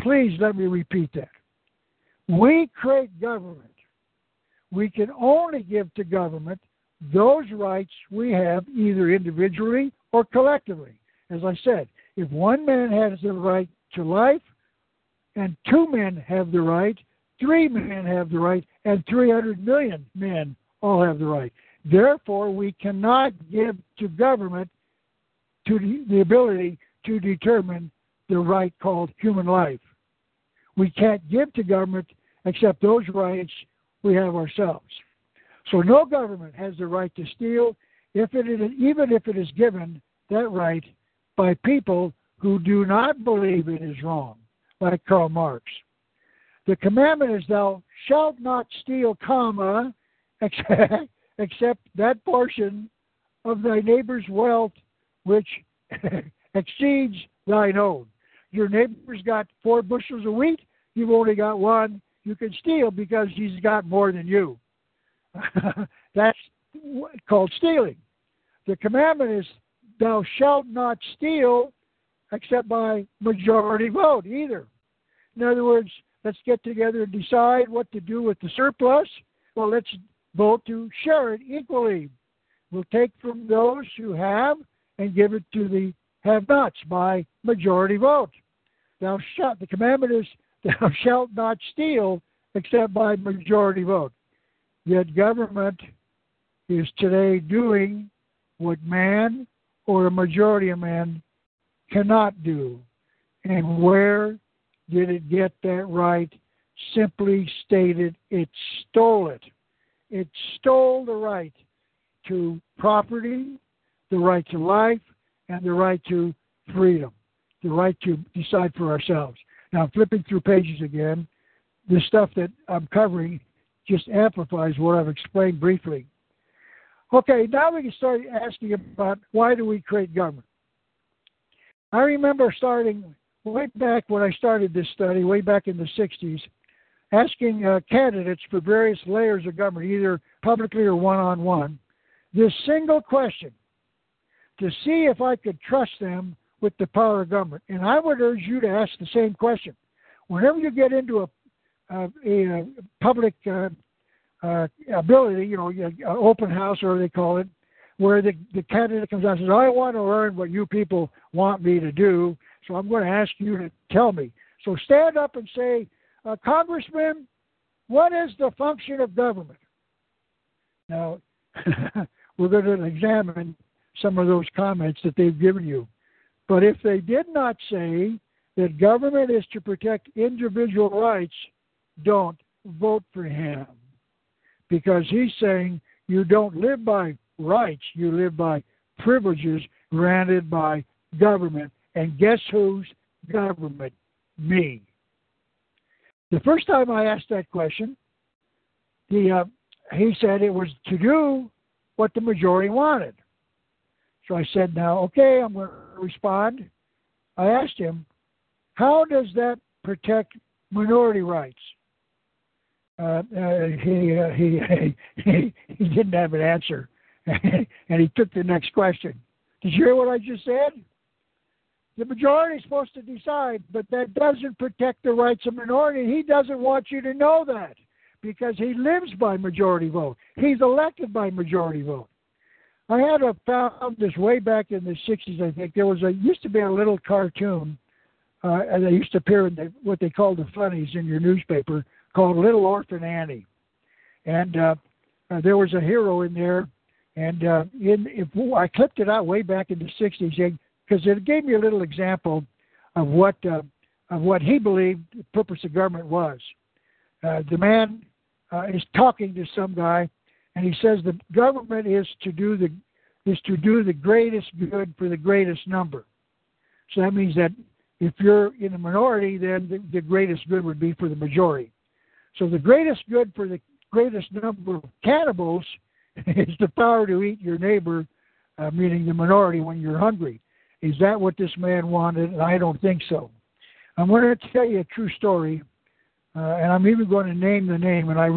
Please let me repeat that. We create government. We can only give to government those rights we have either individually or collectively. As I said, if one man has the right to life and two men have the right, three men have the right, and 300 million men all have the right. Therefore, we cannot give to government to the, the ability to determine the right called human life. We can't give to government except those rights we have ourselves. So no government has the right to steal, if it is, even if it is given that right by people who do not believe it is wrong, like Karl Marx. The commandment is thou shalt not steal, comma, except that portion of thy neighbor's wealth which exceeds thine own. Your neighbor's got four bushels of wheat, you've only got one. You can steal because he's got more than you. That's called stealing. The commandment is, Thou shalt not steal except by majority vote, either. In other words, let's get together and decide what to do with the surplus. Well, let's vote to share it equally. We'll take from those who have and give it to the have nots by majority vote. Thou shalt, the commandment is, thou shalt not steal except by majority vote. Yet government is today doing what man or a majority of men cannot do. And where did it get that right? Simply stated, it stole it. It stole the right to property, the right to life, and the right to freedom, the right to decide for ourselves. Now, flipping through pages again. The stuff that I'm covering just amplifies what I've explained briefly. Okay, now we can start asking about why do we create government? I remember starting way back when I started this study, way back in the 60s, asking uh, candidates for various layers of government, either publicly or one on one, this single question to see if I could trust them with the power of government. And I would urge you to ask the same question. Whenever you get into a, a, a public uh, uh, ability, you know, open house, or they call it, where the, the candidate comes out and says, I want to learn what you people want me to do, so I'm going to ask you to tell me. So stand up and say, uh, Congressman, what is the function of government? Now, we're going to examine some of those comments that they've given you. But if they did not say that government is to protect individual rights, don't vote for him. Because he's saying you don't live by rights, you live by privileges granted by government. And guess whose government? Me. The first time I asked that question, the, uh, he said it was to do what the majority wanted. So I said, now, okay, I'm going to respond. I asked him, how does that protect minority rights? Uh, uh, he, uh, he, he, he didn't have an answer, and he took the next question. Did you hear what I just said? The majority is supposed to decide, but that doesn't protect the rights of minority. He doesn't want you to know that because he lives by majority vote. He's elected by majority vote. I had a found this way back in the '60s. I think there was a used to be a little cartoon, uh, and they used to appear in the, what they called the funnies in your newspaper called Little Orphan Annie, and uh, uh, there was a hero in there, and uh, in if I clipped it out way back in the '60s because it gave me a little example of what uh, of what he believed the purpose of government was. Uh, the man uh, is talking to some guy and he says the government is to do the is to do the greatest good for the greatest number. So that means that if you're in a minority, then the, the greatest good would be for the majority. So the greatest good for the greatest number of cannibals is the power to eat your neighbor, uh, meaning the minority, when you're hungry. Is that what this man wanted? I don't think so. I'm going to tell you a true story, uh, and I'm even going to name the name. And I,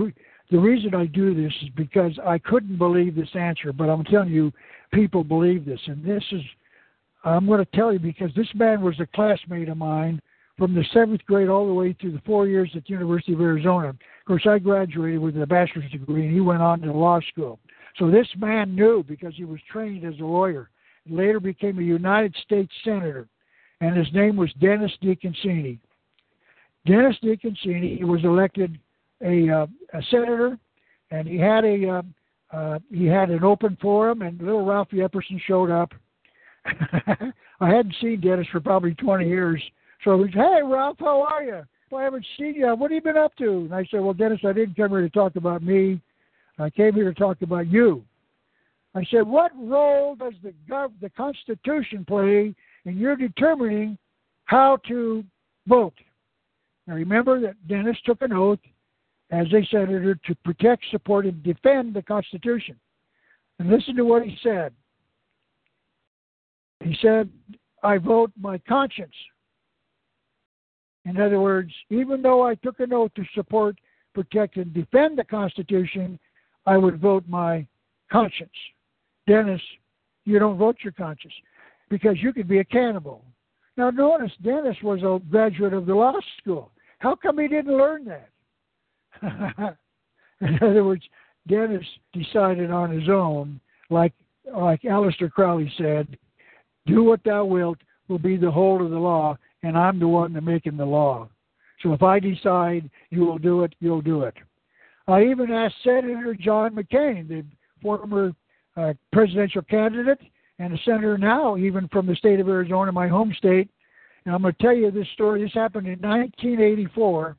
the reason I do this is because I couldn't believe this answer, but I'm telling you, people believe this. And this is, I'm going to tell you because this man was a classmate of mine from the seventh grade all the way through the four years at the University of Arizona. Of course, I graduated with a bachelor's degree, and he went on to law school. So this man knew because he was trained as a lawyer. Later became a United States senator, and his name was Dennis DeConcini. Dennis DeConcini was elected a, uh, a senator, and he had a uh, uh, he had an open forum, and little Ralphie Epperson showed up. I hadn't seen Dennis for probably 20 years, so he said, "Hey, Ralph, how are you? Well, I haven't seen you. What have you been up to?" And I said, "Well, Dennis, I didn't come here to talk about me. I came here to talk about you." I said, "What role does the gov- the Constitution play in your determining how to vote?" Now, remember that Dennis took an oath as a senator to protect, support, and defend the Constitution. And listen to what he said. He said, I vote my conscience. In other words, even though I took an oath to support, protect, and defend the Constitution, I would vote my conscience. Dennis, you don't vote your conscience because you could be a cannibal. Now, notice Dennis was a graduate of the law school. How come he didn't learn that? In other words, Dennis decided on his own, like like Aleister Crowley said, "Do what thou wilt will be the whole of the law, and I'm the one that making the law. So if I decide you will do it, you'll do it." I even asked Senator John McCain, the former uh, presidential candidate and a senator now, even from the state of Arizona, my home state. And I'm going to tell you this story. This happened in 1984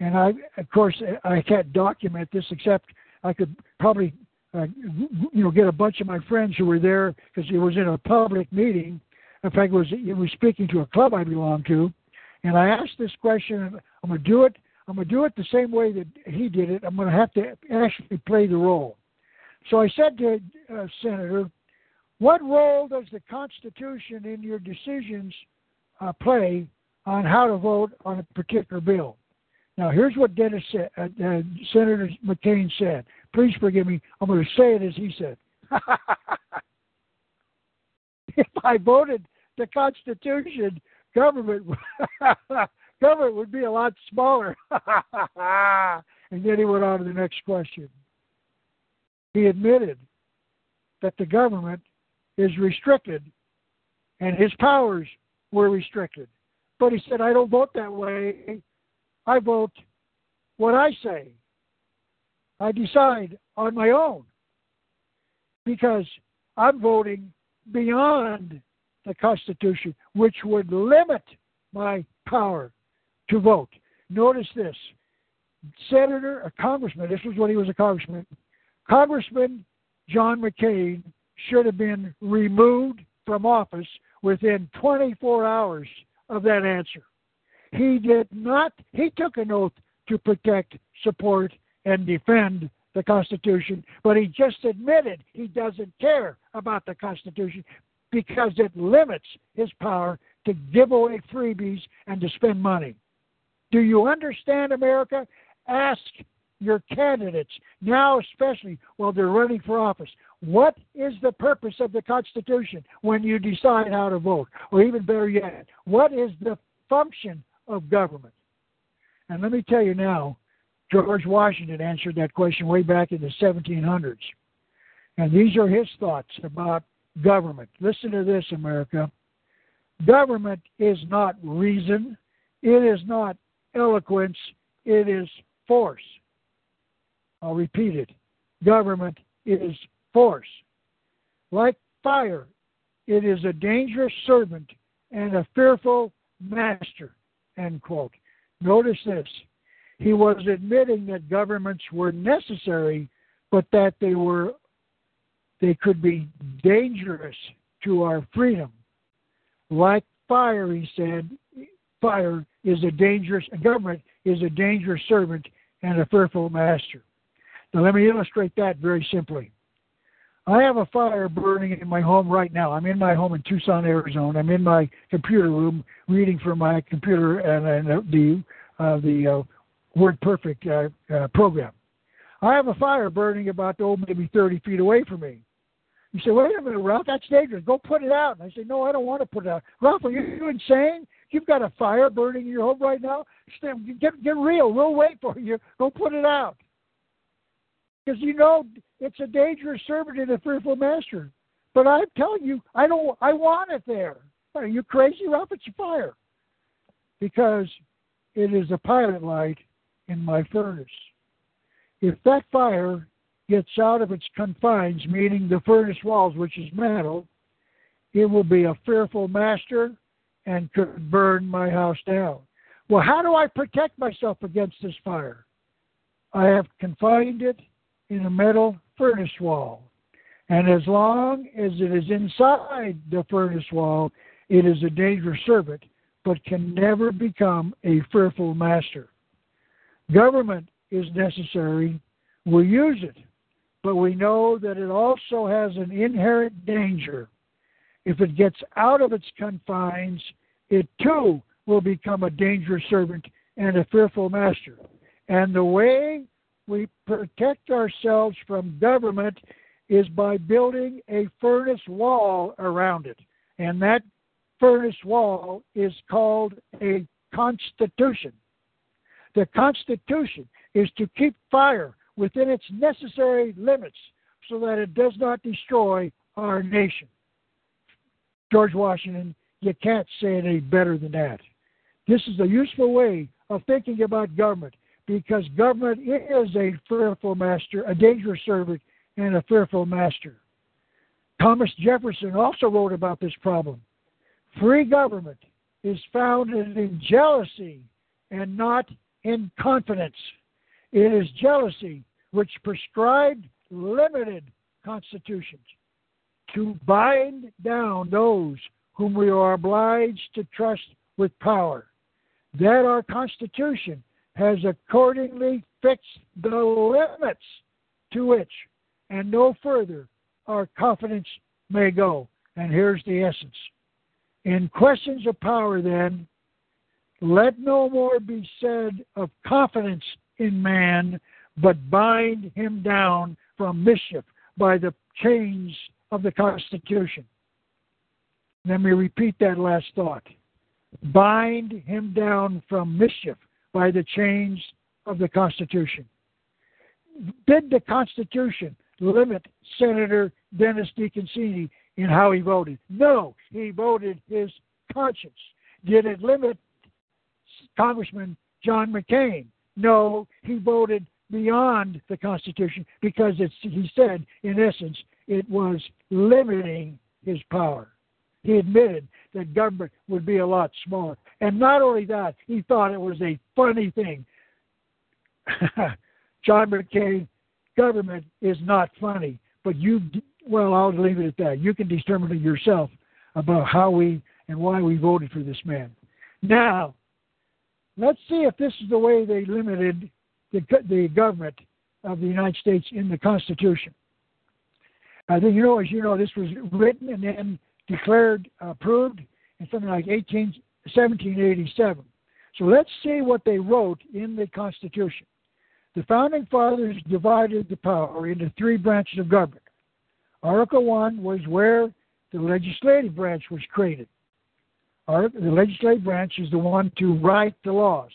and I, of course, I can't document this except I could probably, uh, you know, get a bunch of my friends who were there because it was in a public meeting. In fact, it was it was speaking to a club I belong to, and I asked this question. I'm to do it. I'm to do it the same way that he did it. I'm going to have to actually play the role. So I said to uh, Senator, "What role does the Constitution in your decisions uh, play on how to vote on a particular bill?" Now, here's what Dennis said, uh, uh, Senator McCain said. Please forgive me. I'm going to say it as he said. if I voted the Constitution, government government would be a lot smaller. and then he went on to the next question. He admitted that the government is restricted and his powers were restricted. But he said, I don't vote that way I vote what I say. I decide on my own because I'm voting beyond the Constitution, which would limit my power to vote. Notice this Senator, a congressman, this was when he was a congressman, Congressman John McCain should have been removed from office within 24 hours of that answer. He did not, he took an oath to protect, support, and defend the Constitution, but he just admitted he doesn't care about the Constitution because it limits his power to give away freebies and to spend money. Do you understand, America? Ask your candidates, now especially while they're running for office, what is the purpose of the Constitution when you decide how to vote? Or even better yet, what is the function of government? And let me tell you now, George Washington answered that question way back in the 1700s. And these are his thoughts about government. Listen to this, America. Government is not reason, it is not eloquence, it is force. I'll repeat it. Government is force. Like fire, it is a dangerous servant and a fearful master. End quote. Notice this. He was admitting that governments were necessary, but that they were they could be dangerous to our freedom. Like fire, he said, fire is a dangerous government is a dangerous servant and a fearful master. Now let me illustrate that very simply. I have a fire burning in my home right now. I'm in my home in Tucson, Arizona. I'm in my computer room reading from my computer and, and the uh, the uh, Word Perfect uh, uh, program. I have a fire burning about oh maybe 30 feet away from me. You say, wait a minute, Ralph, that's dangerous. Go put it out. And I say, no, I don't want to put it out. Ralph, are you insane? You've got a fire burning in your home right now. Get get real. We'll wait for you. Go put it out. Because you know it's a dangerous servant and a fearful master. But I'm telling you, I don't. I want it there. Are you crazy, Ralph? It's a fire. Because it is a pilot light in my furnace. If that fire gets out of its confines, meaning the furnace walls, which is metal, it will be a fearful master and could burn my house down. Well, how do I protect myself against this fire? I have confined it in a metal furnace wall. And as long as it is inside the furnace wall, it is a dangerous servant, but can never become a fearful master. Government is necessary, we use it. But we know that it also has an inherent danger. If it gets out of its confines, it too will become a dangerous servant and a fearful master. And the way we protect ourselves from government is by building a furnace wall around it. And that furnace wall is called a constitution. The constitution is to keep fire within its necessary limits so that it does not destroy our nation. George Washington, you can't say it any better than that. This is a useful way of thinking about government because government is a fearful master, a dangerous servant, and a fearful master. Thomas Jefferson also wrote about this problem. Free government is founded in jealousy and not in confidence. It is jealousy which prescribed limited constitutions to bind down those whom we are obliged to trust with power. That our Constitution has accordingly fixed the limits to which and no further our confidence may go. And here's the essence. In questions of power, then, let no more be said of confidence in man, but bind him down from mischief by the chains of the Constitution. Let me repeat that last thought. Bind him down from mischief by the change of the Constitution. Did the Constitution limit Senator Dennis DeConcini in how he voted? No, he voted his conscience. Did it limit Congressman John McCain? No, he voted beyond the Constitution because he said, in essence, it was limiting his power. He admitted that government would be a lot smaller. And not only that, he thought it was a funny thing. John McCain, government is not funny, but you, well, I'll leave it at that. You can determine it yourself about how we and why we voted for this man. Now, let's see if this is the way they limited the, the government of the United States in the Constitution. I think you know, as you know, this was written and then declared uh, approved in something like 18, 1787. So let's see what they wrote in the Constitution. The founding fathers divided the power into three branches of government. Article 1 was where the legislative branch was created. the legislative branch is the one to write the laws.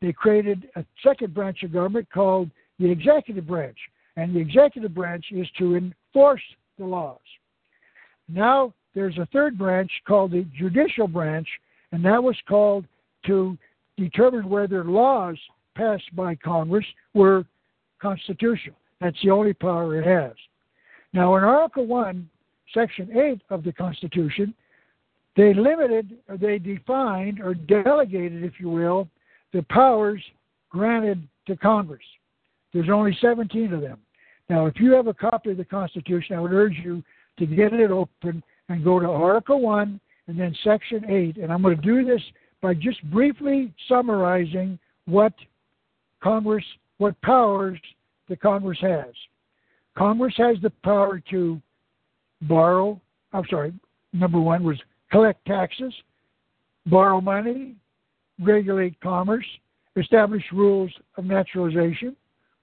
They created a second branch of government called the executive branch, and the executive branch is to enforce the laws. Now there's a third branch called the judicial branch, and that was called to determine whether laws passed by Congress were constitutional. That's the only power it has. Now, in Article 1, Section 8 of the Constitution, they limited, or they defined, or delegated, if you will, the powers granted to Congress. There's only 17 of them. Now, if you have a copy of the Constitution, I would urge you to get it open and go to Article 1 and then Section 8. And I'm going to do this by just briefly summarizing what Congress, what powers the Congress has. Congress has the power to borrow, I'm sorry, number one was collect taxes, borrow money, regulate commerce, establish rules of naturalization,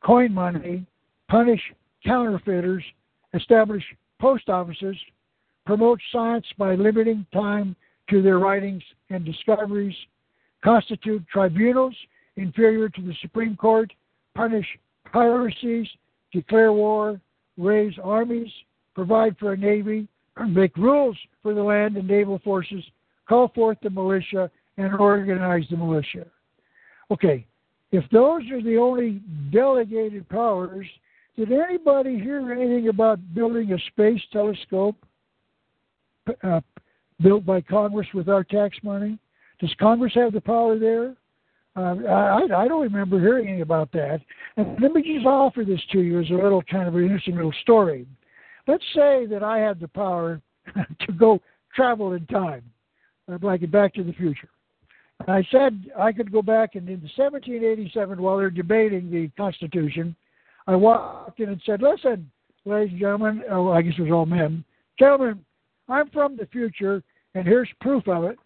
coin money, punish counterfeiters, establish post offices, promote science by limiting time to their writings and discoveries, constitute tribunals inferior to the Supreme Court, punish piracies, declare war, raise armies, provide for a navy, make rules for the land and naval forces, call forth the militia, and organize the militia. Okay, if those are the only delegated powers, did anybody hear anything about building a space telescope uh, built by Congress with our tax money? Does Congress have the power there? Uh, I, I don't remember hearing anything about that. And let me just offer this to you as a little kind of an interesting little story. Let's say that I had the power to go travel in time, uh, like Back to the Future I said I could go back and in 1787, while they're debating the Constitution, I walked in and said, "Listen, ladies and gentlemen, oh, I guess it was all men, gentlemen, I'm from the future, and here's proof of it.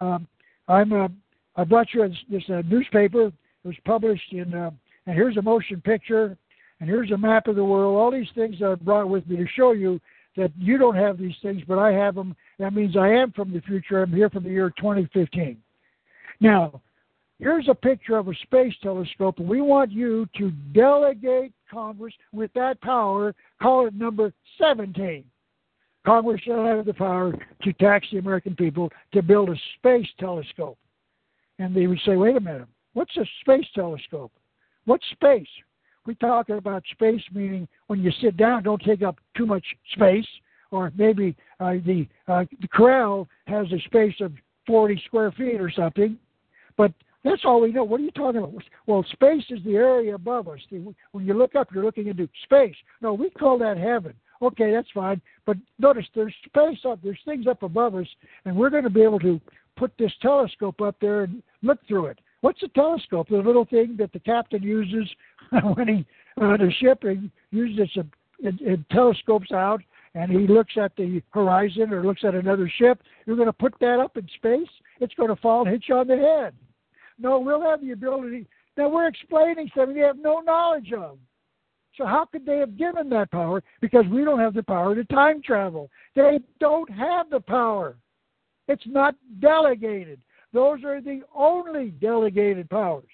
Um, I'm uh, I brought you this, this uh, newspaper. It was published in, uh, and here's a motion picture, and here's a map of the world. All these things I brought with me to show you that you don't have these things, but I have them. That means I am from the future. I'm here from the year 2015. Now, here's a picture of a space telescope, we want you to delegate Congress with that power. Call it number 17. Congress shall have the power to tax the American people to build a space telescope. And they would say, wait a minute, what's a space telescope? What's space? We're talking about space, meaning when you sit down, don't take up too much space. Or maybe uh, the uh, the corral has a space of 40 square feet or something, but that's all we know. What are you talking about? Well, space is the area above us. When you look up, you're looking into space. No, we call that heaven. Okay, that's fine. But notice there's space up, there's things up above us, and we're going to be able to put this telescope up there and look through it. What's a telescope? The little thing that the captain uses when he on a ship and uses it, it, it telescopes out and he looks at the horizon or looks at another ship. You're going to put that up in space. It's going to fall and hit you on the head. No, we'll have the ability. Now we're explaining something they have no knowledge of. So how could they have given that power? Because we don't have the power to time travel. They don't have the power. It's not delegated. Those are the only delegated powers.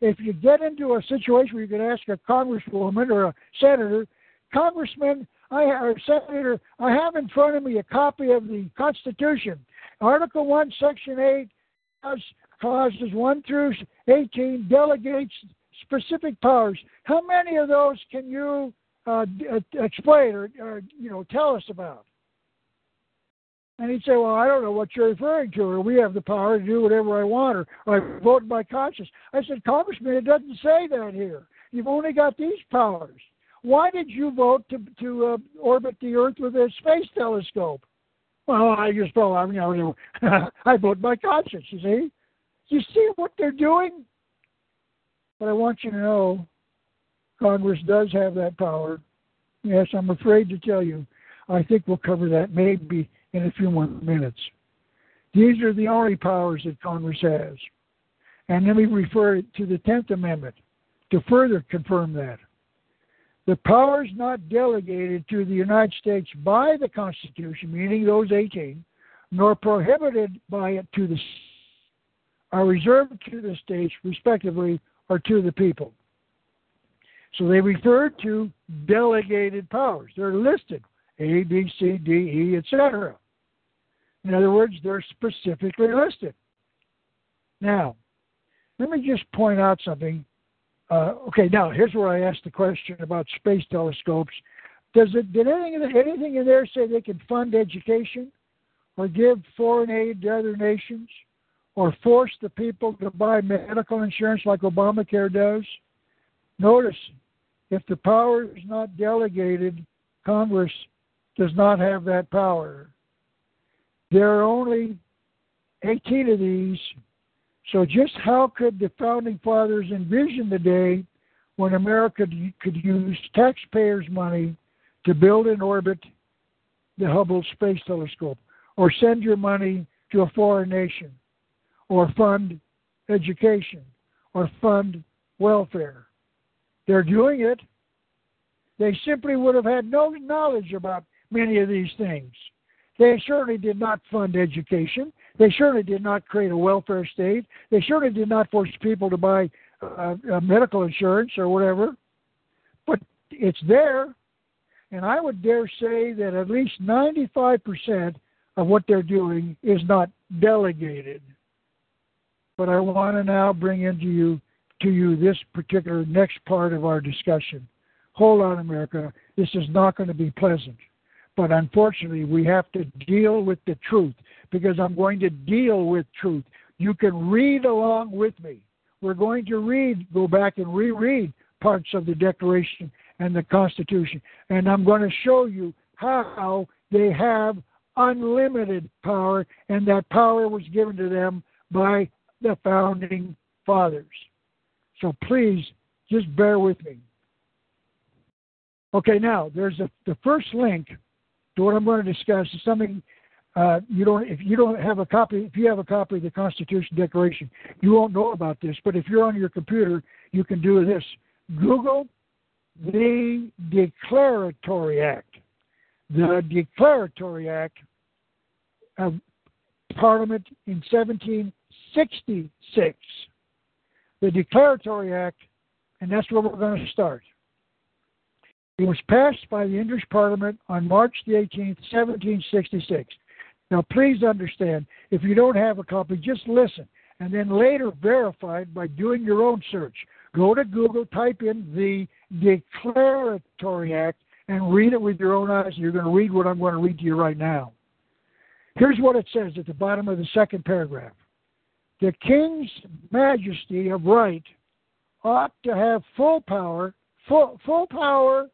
If you get into a situation where you can ask a congresswoman or a senator, Congressman, I or Senator, I have in front of me a copy of the Constitution. Article one, Section eight, clauses one through eighteen delegates specific powers. How many of those can you uh, uh, explain or, or, you know tell us about? And he'd say, "Well, I don't know what you're referring to, or we have the power to do whatever I want, or, I vote by conscience." I said, "Congressman, it doesn't say that here. You've only got these powers. Why did you vote to to uh, orbit the Earth with a space telescope?" Well, I just well, I mean, you I vote by conscience. You see, you see what they're doing. But I want you to know Congress does have that power. Yes, I'm afraid to tell you. I think we'll cover that maybe in a few more minutes. These are the only powers that Congress has. And let me refer to the 10th Amendment to further confirm that. The powers not delegated to the United States by the Constitution, meaning those 18, nor prohibited by it to the are reserved to the states, respectively, or to the people. So they refer to delegated powers. They're listed A, B, C, D, E, etc. In other words, they're specifically listed. Now, let me just point out something. Uh, okay, now here's where I asked the question about space telescopes. Does it did anything anything in there say they can fund education or give foreign aid to other nations? Or force the people to buy medical insurance like Obamacare does. Notice, if the power is not delegated, Congress does not have that power. There are only 18 of these. So, just how could the founding fathers envision the day when America could use taxpayers' money to build and orbit the Hubble Space Telescope or send your money to a foreign nation? Or fund education or fund welfare. They're doing it. They simply would have had no knowledge about many of these things. They certainly did not fund education. They certainly did not create a welfare state. They certainly did not force people to buy uh, uh, medical insurance or whatever. But it's there. And I would dare say that at least 95% of what they're doing is not delegated. But I want to now bring into you to you this particular next part of our discussion. Hold on, America. This is not going to be pleasant. But unfortunately, we have to deal with the truth because I'm going to deal with truth. You can read along with me. We're going to read, go back and reread parts of the Declaration and the Constitution. And I'm going to show you how they have unlimited power, and that power was given to them by the founding fathers. So please just bear with me. Okay, now there's a, the first link to what I'm going to discuss is something uh, you don't if you don't have a copy if you have a copy of the Constitution Declaration you won't know about this. But if you're on your computer, you can do this. Google the Declaratory Act. The Declaratory Act of Parliament in 1766. The Declaratory Act, and that's where we're going to start. It was passed by the English Parliament on March the 18th, 1766. Now, please understand, if you don't have a copy, just listen and then later verify it by doing your own search. Go to Google, type in the Declaratory Act, and read it with your own eyes. You're going to read what I'm going to read to you right now. Here's what it says at the bottom of the second paragraph The King's Majesty of Right ought to have full power, full, full power,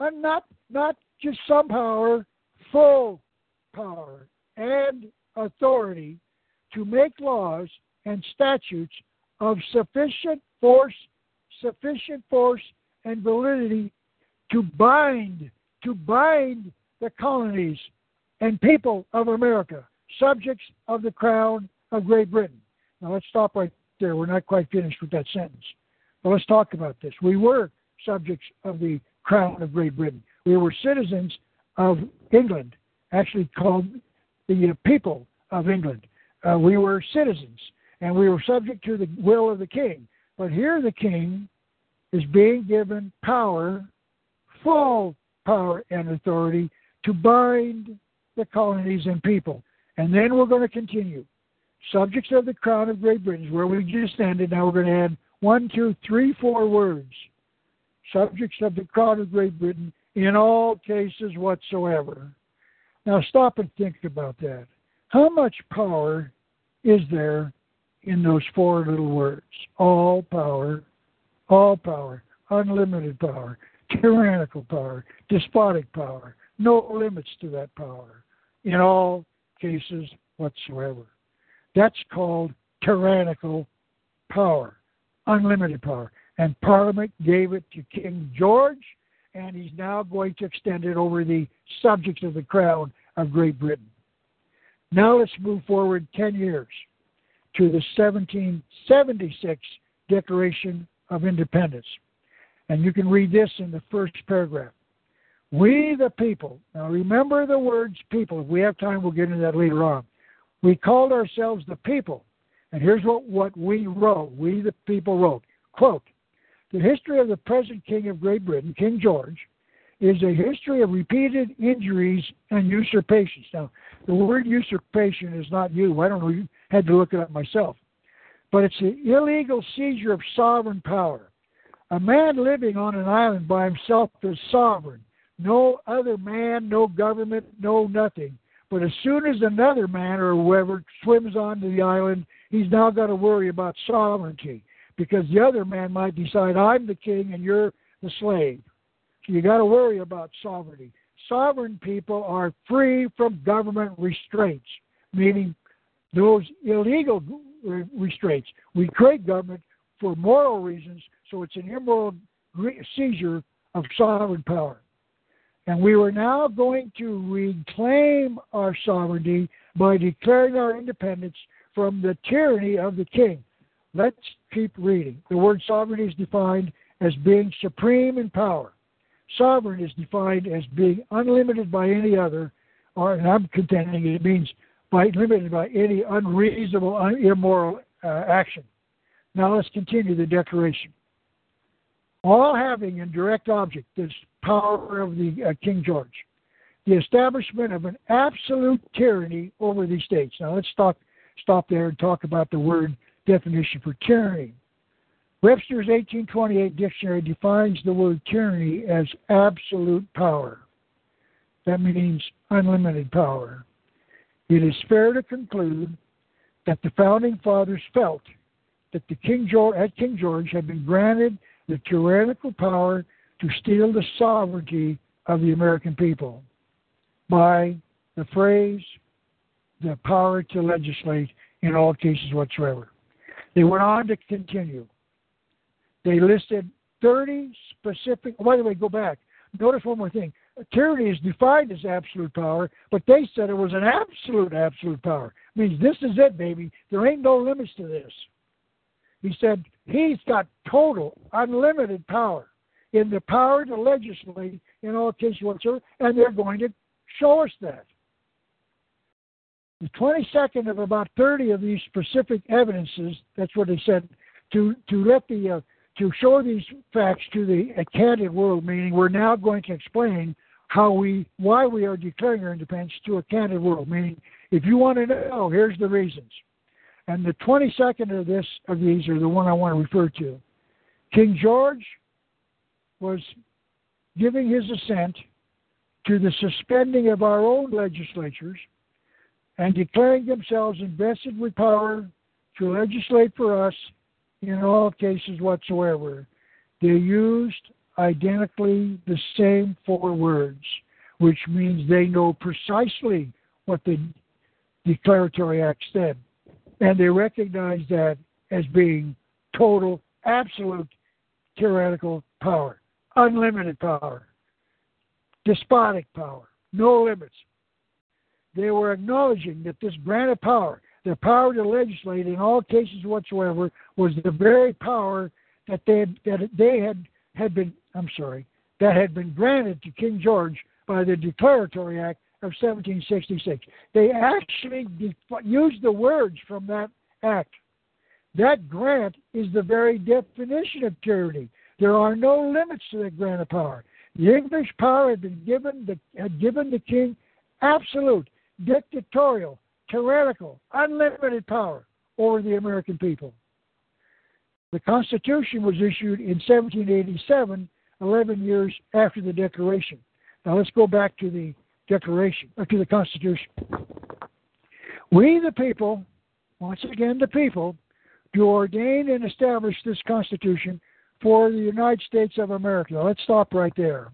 and not, not just some power, full power and authority to make laws and statutes of sufficient force, sufficient force and validity to bind, to bind the colonies and people of America, subjects of the crown of Great Britain. Now let's stop right there. We're not quite finished with that sentence. But let's talk about this. We were subjects of the crown of Great Britain. We were citizens of England, actually called the people of England. Uh, we were citizens, and we were subject to the will of the king. But here the king is being given power, full power and authority to bind the colonies and people. And then we're going to continue. Subjects of the crown of Great Britain, where we just ended. Now we're going to add one, two, three, four words. Subjects of the crown of Great Britain in all cases whatsoever. Now stop and think about that. How much power is there in those four little words? All power, all power, unlimited power, tyrannical power, despotic power, no limits to that power in all cases whatsoever. That's called tyrannical power, unlimited power. And Parliament gave it to King George, and he's now going to extend it over the subjects of the crown of Great Britain. Now let's move forward 10 years to the 1776 Declaration of Independence. And you can read this in the first paragraph. We the people, now remember the words people. If we have time, we'll get into that later on. We called ourselves the people. And here's what, what we wrote. We the people wrote. Quote, the history of the present King of Great Britain, King George, is a history of repeated injuries and usurpations. Now, the word usurpation is not new. I don't know. You had to look it up myself. But it's the illegal seizure of sovereign power. A man living on an island by himself is sovereign. No other man, no government, no nothing. But as soon as another man or whoever swims onto the island, he's now got to worry about sovereignty because the other man might decide, I'm the king and you're the slave So you got to worry about sovereignty. Sovereign people are free from government restraints, meaning those illegal restraints. We create government for moral reasons, so it's an immoral seizure of sovereign power. And we were now going to reclaim our sovereignty by declaring our independence from the tyranny of the king. Let's keep reading. The word sovereignty is defined as being supreme in power. Sovereign is defined as being unlimited by any other, or and I'm contending it means by limited by any unreasonable, un, immoral uh, action. Now let's continue the declaration. All having in direct object this power of the uh, King George, the establishment of an absolute tyranny over these states. Now let's stop stop there and talk about the word definition for tyranny. Webster's 1828 dictionary defines the word tyranny as absolute power. That means unlimited power. It is fair to conclude that the founding fathers felt that the King George, at King George had been granted the tyrannical power to steal the sovereignty of the American people by the phrase, the power to legislate in all cases whatsoever. They went on to continue. They listed 30 specific. Oh, by the way, go back. Notice one more thing. Tyranny is defined as absolute power, but they said it was an absolute, absolute power. It means this is it, baby. There ain't no limits to this. He said he's got total, unlimited power in the power to legislate in all cases whatsoever, and they're going to show us that. The 22nd of about 30 of these specific evidences, that's what they said, to, to let the uh, to show these facts to the candid world, meaning we're now going to explain how we why we are declaring our independence to a candid world, meaning if you want to know, here's the reasons. And the 22nd of this of these are the one I want to refer to. King George was giving his assent to the suspending of our own legislatures and declaring themselves invested with power to legislate for us in all cases whatsoever. They used identically the same four words, which means they know precisely what the declaratory act said. And they recognize that as being total, absolute tyrannical power, unlimited power, despotic power, no limits. They were acknowledging that this grant of power the power to legislate in all cases whatsoever was the very power that they had, that they had had been I'm sorry that had been granted to King George by the Declaratory Act of 1766. They actually used the words from that act. That grant is the very definition of tyranny. There are no limits to that grant of power. The English power had been given the, had given the king absolute, dictatorial, tyrannical, unlimited power over the American people. The Constitution was issued in 1787, 11 years after the Declaration. Now let's go back to the Declaration, or to the Constitution. We, the people, once again the people, do ordain and establish this Constitution for the United States of America. Now, let's stop right there.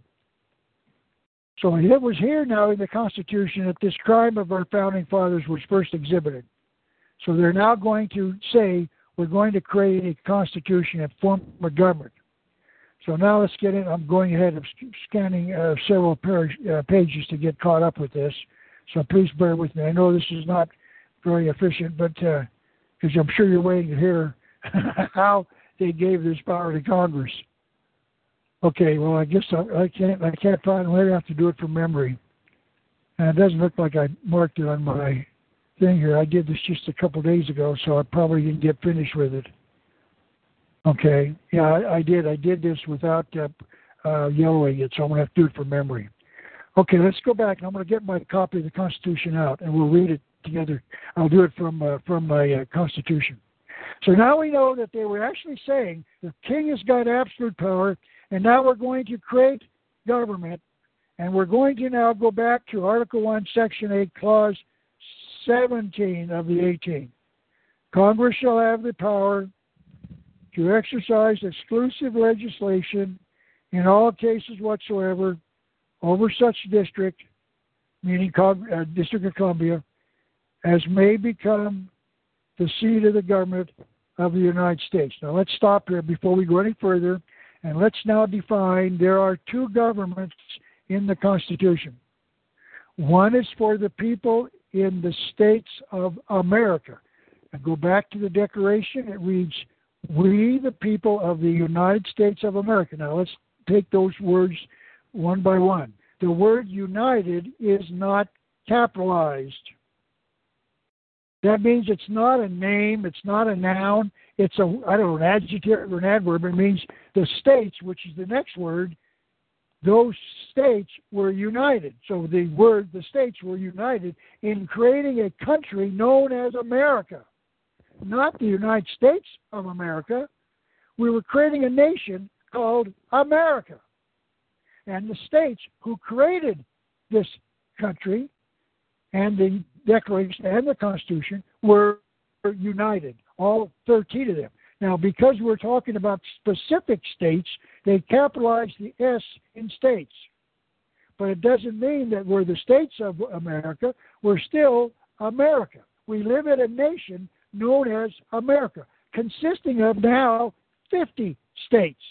So it was here now in the Constitution that this crime of our founding fathers was first exhibited. So they're now going to say we're going to create a constitution and form a government. So now let's get in. I'm going ahead of scanning uh, several uh, pages to get caught up with this. So please bear with me. I know this is not very efficient, but because uh, I'm sure you're waiting to hear how they gave this power to Congress. Okay, well, I guess I, I can't. I can't find. Maybe I have to do it from memory. And it doesn't look like I marked it on my thing here. I did this just a couple days ago, so I probably didn't get finished with it. Okay, yeah, I, I did. I did this without uh, uh, yellowing it, so I'm gonna have to do it from memory. Okay, let's go back, and I'm gonna get my copy of the Constitution out, and we'll read it together. I'll do it from uh, from my uh, Constitution. So now we know that they were actually saying the king has got absolute power and now we're going to create government, and we're going to now go back to Article 1, Section 8, Clause 17 of the 18. Congress shall have the power to exercise exclusive legislation in all cases whatsoever over such district, meaning uh, District of Columbia, as may become the seat of the government of the United States. Now let's stop here before we go any further and let's now define there are two governments in the Constitution. One is for the people in the states of America. And go back to the Declaration, it reads, We, the people of the United States of America. Now let's take those words one by one. The word united is not capitalized. That means it's not a name, it's not a noun, it's a I don't know an adjective or an adverb. It means the states, which is the next word. Those states were united. So the word the states were united in creating a country known as America, not the United States of America. We were creating a nation called America, and the states who created this country and the Declaration and the Constitution were united, all 13 of them. Now, because we're talking about specific states, they capitalize the S in states. But it doesn't mean that we're the states of America. We're still America. We live in a nation known as America. consisting of now 50 states.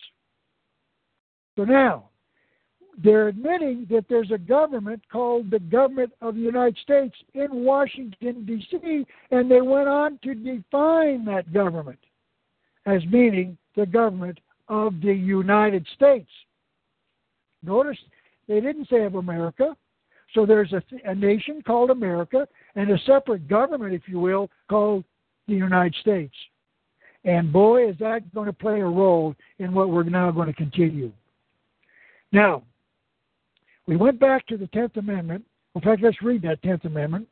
So now, they're admitting that there's a government called the government of the United States in Washington, D.C., and they went on to define that government as meaning the government of the United States. Notice they didn't say of America. So there's a, a nation called America and a separate government, if you will, called the United States. And boy, is that going to play a role in what we're now going to continue. Now, we went back to the 10th Amendment. In fact, let's read that 10th Amendment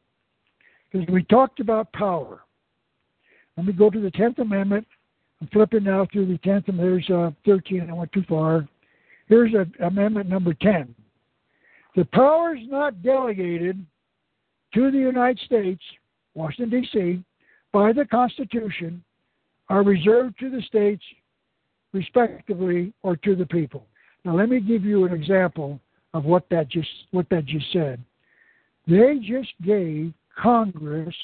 because we talked about power. Let me go to the 10th Amendment. I'm flipping now through the 10th, and there's uh, 13. I went too far. Here's a, Amendment number 10. The powers not delegated to the United States, Washington, D.C., by the Constitution are reserved to the states, respectively, or to the people. Now, let me give you an example of what that just what that just said. They just gave Congress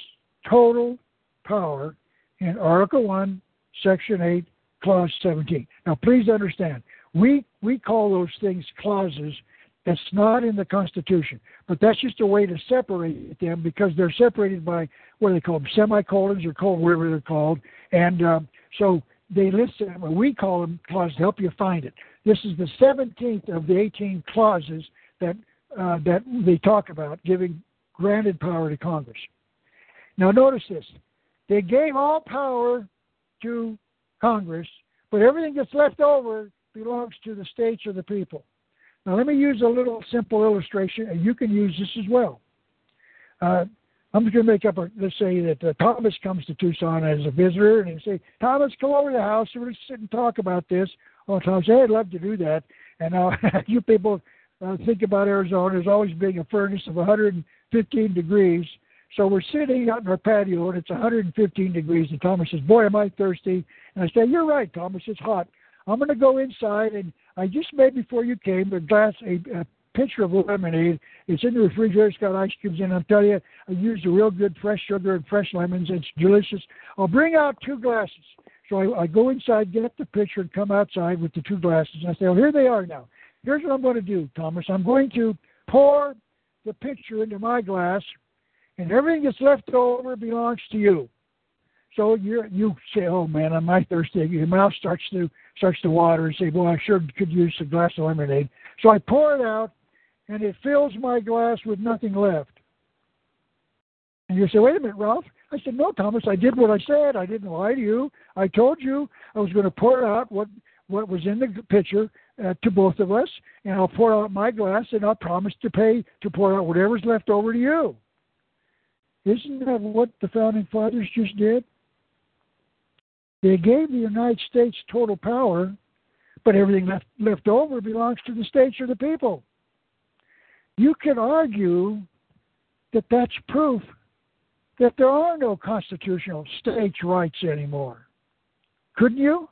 total power in Article One, Section Eight, Clause 17. Now, please understand, we we call those things clauses. That's not in the Constitution, but that's just a way to separate them because they're separated by what do they call them, semicolons or called whatever they're called, and um, so they list them. We call them clauses to help you find it. This is the 17th of the 18 clauses that uh, that they talk about giving granted power to Congress. Now, notice this: they gave all power to Congress, but everything that's left over belongs to the states or the people. Now, let me use a little simple illustration, and you can use this as well. Uh, I'm just going to make up a, let's say that uh, Thomas comes to Tucson as a visitor, and he say, Thomas, come over to the house, and we're going to sit and talk about this. Well, Tom said, I'd love to do that. And uh, you people uh, think about Arizona as always being a furnace of 115 degrees. So we're sitting out in our patio and it's 115 degrees. And Thomas says, Boy, am I thirsty. And I say, You're right, Thomas, it's hot. I'm going to go inside. And I just made before you came a glass, a, a pitcher of lemonade. It's in the refrigerator. It's got ice cubes in. It. I'll tell you, I used a real good fresh sugar and fresh lemons. It's delicious. I'll bring out two glasses. So I, I go inside, get the pitcher, and come outside with the two glasses. And I say, "Oh, here they are now. Here's what I'm going to do, Thomas. I'm going to pour the pitcher into my glass, and everything that's left over belongs to you." So you you say, "Oh man, I'm thirsty?" Your mouth starts to starts to water, and say, "Boy, I sure could use a glass of lemonade." So I pour it out, and it fills my glass with nothing left. And you say, "Wait a minute, Ralph. I said, No, Thomas, I did what I said. I didn't lie to you. I told you I was going to pour out what, what was in the pitcher uh, to both of us, and I'll pour out my glass, and I'll promise to pay to pour out whatever's left over to you. Isn't that what the founding fathers just did? They gave the United States total power, but everything left, left over belongs to the states or the people. You can argue that that's proof that there are no constitutional states' rights anymore. Couldn't you?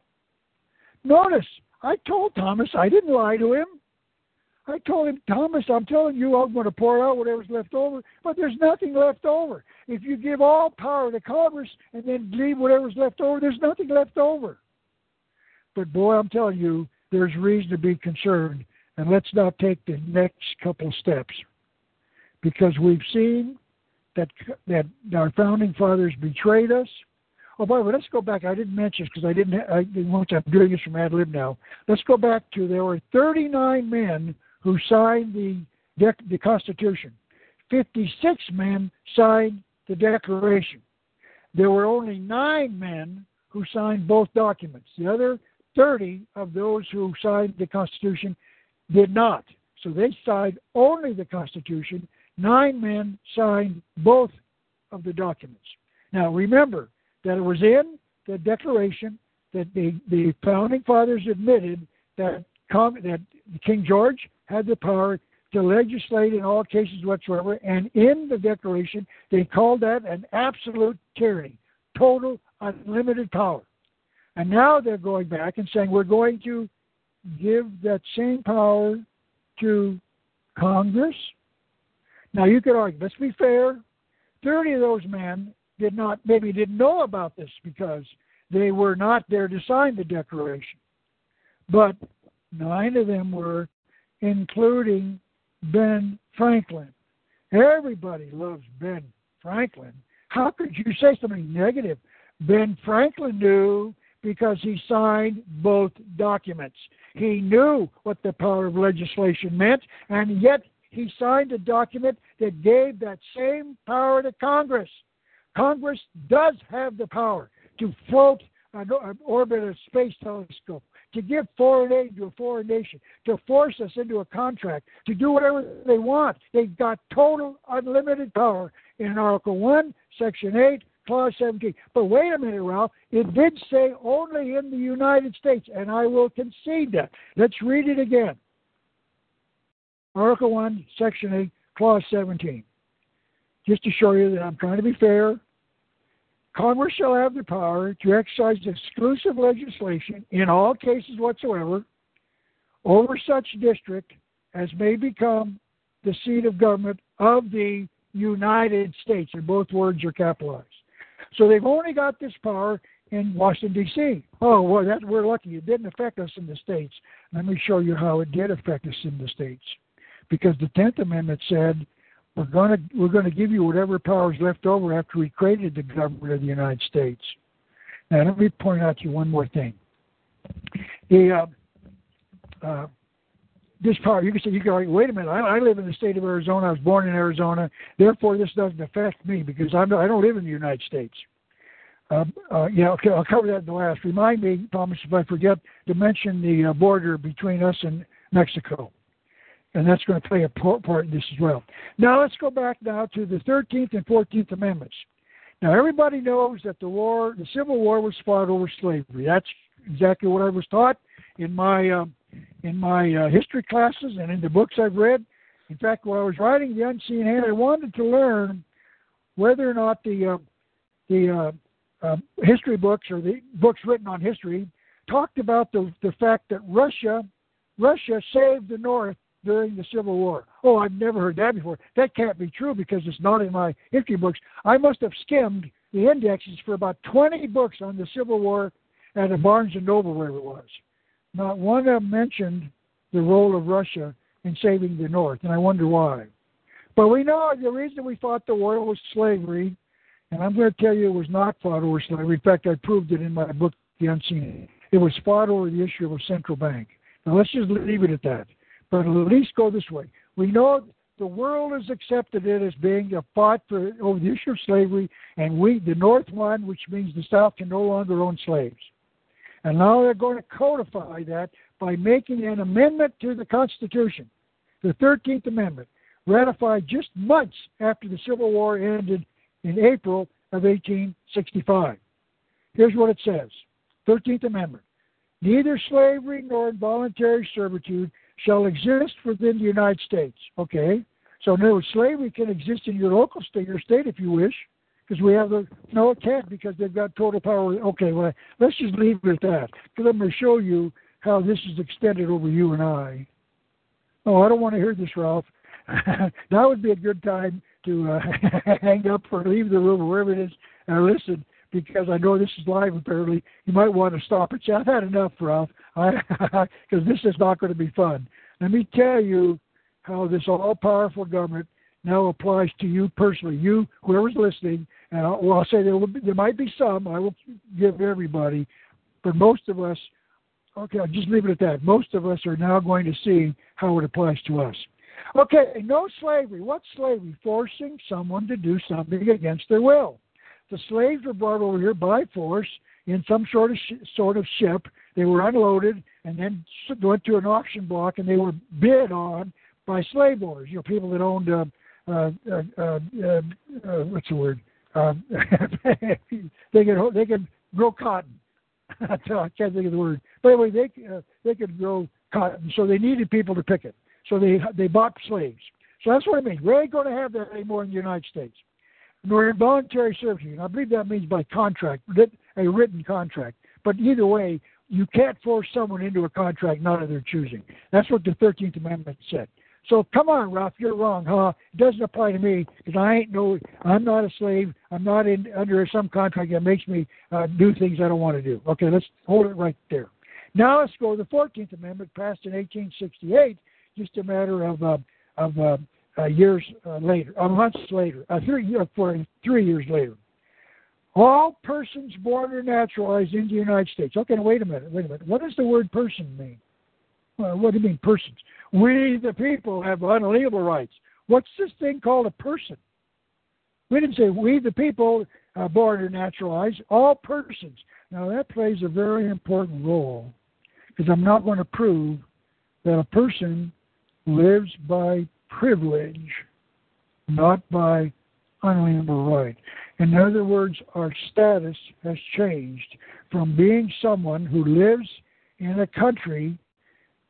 Notice, I told Thomas I didn't lie to him. I told him, Thomas, I'm telling you, I'm going to pour out whatever's left over, but there's nothing left over. If you give all power to Congress and then leave whatever's left over, there's nothing left over. But boy, I'm telling you, there's reason to be concerned. And let's now take the next couple steps. Because we've seen that that our founding fathers betrayed us. Oh, by the way, let's go back. I didn't mention this because I didn't. I once I'm doing this from ad lib now. Let's go back to there were 39 men who signed the the Constitution. 56 men signed the Declaration. There were only nine men who signed both documents. The other 30 of those who signed the Constitution did not. So they signed only the Constitution nine men signed both of the documents. Now remember that it was in the Declaration that the, the founding fathers admitted that, that King George had the power to legislate in all cases whatsoever, and in the Declaration they called that an absolute tyranny, total unlimited power. And now they're going back and saying we're going to give that same power to Congress now you could argue, let's be fair, 30 of those men did not maybe didn't know about this because they were not there to sign the Declaration. But nine of them were, including Ben Franklin. Everybody loves Ben Franklin. How could you say something negative? Ben Franklin knew because he signed both documents. He knew what the power of legislation meant, and yet he signed a document that gave that same power to Congress. Congress does have the power to float an orbit a space telescope, to give foreign aid to a foreign nation, to force us into a contract, to do whatever they want. They've got total unlimited power in Article 1, Section 8, Clause 17. But wait a minute, Ralph. It did say only in the United States, and I will concede that. Let's read it again. Article 1, Section 8, Clause 17. Just to show you that I'm trying to be fair, Congress shall have the power to exercise exclusive legislation in all cases whatsoever over such district as may become the seat of government of the United States, and both words are capitalized. So they've only got this power in Washington, D.C. Oh, well, that, we're lucky. It didn't affect us in the States. Let me show you how it did affect us in the States. Because the 10th Amendment said we're going to we're going to give you whatever powers left over after we created the government of the United States. Now, let me point out to you one more thing. The uh, uh, this power, you can say, you can argue, wait a minute, I, I, live in the state of Arizona. I was born in Arizona. Therefore, this doesn't affect me because I'm, I don't live in the United States. Uh, uh, yeah, okay, I'll cover that in the last. Remind me, Thomas, if I forget, to mention the uh, border between us and Mexico and that's going to play a part in this as well. Now let's go back now to the 13th and 14th Amendments. Now everybody knows that the war, the Civil War, was fought over slavery. That's exactly what I was taught in my uh, in my uh, history classes and in the books I've read. In fact, while I was writing the Unseen Hand, I wanted to learn whether or not the uh, the uh, uh, history books or the books written on history talked about the the fact that Russia Russia saved the North during the Civil War. Oh, I've never heard that before. That can't be true because it's not in my history books. I must have skimmed the indexes for about 20 books on the Civil War at a Barnes and Noble, wherever it was. Not one of them mentioned the role of Russia in saving the North, and I wonder why. But we know the reason we fought the war was slavery, and I'm going to tell you it was not fought over slavery. In fact, I proved it in my book, The Unseen. It was fought over the issue of a central bank. Now let's just leave it at that but at least go this way. We know the world has accepted it as being a fight for over the issue of slavery, and we, the North won, which means the South can no longer own slaves. And now they're going to codify that by making an amendment to the Constitution, the 13th Amendment, ratified just months after the Civil War ended in April of 1865. Here's what it says 13th Amendment. Neither slavery nor involuntary servitude shall exist within the United States. Okay? So, in other words, slavery can exist in your local state, your state, if you wish, because we have the. No, it can't because they've got total power. Okay, well, let's just leave it at that. Because I'm going to show you how this is extended over you and I. Oh, I don't want to hear this, Ralph. that would be a good time to uh, hang up or leave the room or wherever it is and listen because I know this is live apparently. You might want to stop it. Say, I've had enough, Ralph, because this is not going to be fun. Let me tell you how this all powerful government now applies to you personally. You, whoever's listening, and I'll, well, I'll say there, will be, there might be some, I will give everybody, but most of us, okay, I'll just leave it at that. Most of us are now going to see how it applies to us. Okay, no slavery. What's slavery? Forcing someone to do something against their will. The slaves were brought over here by force in some sort of sh- sort of ship. They were unloaded and then went to an auction block, and they were bid on by slave owners. You know, people that owned uh, uh, uh, uh, uh, what's the word? Um, they could they could grow cotton. I can't think of the word. But anyway, they uh, they could grow cotton, so they needed people to pick it. So they they bought slaves. So that's what I mean. We ain't going to have that anymore in the United States nor involuntary servitude. I believe that means by contract, a written contract. But either way, you can't force someone into a contract not of their choosing. That's what the 13th Amendment said. So come on, Ralph, you're wrong, huh? It doesn't apply to me because I ain't no, I'm not a slave. I'm not in under some contract that makes me uh, do things I don't want to do. Okay, let's hold it right there. Now let's go to the Fourteenth Amendment, passed in 1868, just a matter of uh, of uh, uh, years uh, later, uh, months later, uh, three, uh, for three years later. All persons born or naturalized in the United States. Okay, wait a minute, wait a minute. What does the word person mean? Well, what do you mean persons? We, the people, have unalienable rights. What's this thing called a person? We didn't say we, the people, uh, born or naturalized. All persons. Now that plays a very important role because I'm not going to prove that a person lives by privilege, not by unalienable right. In other words, our status has changed from being someone who lives in a country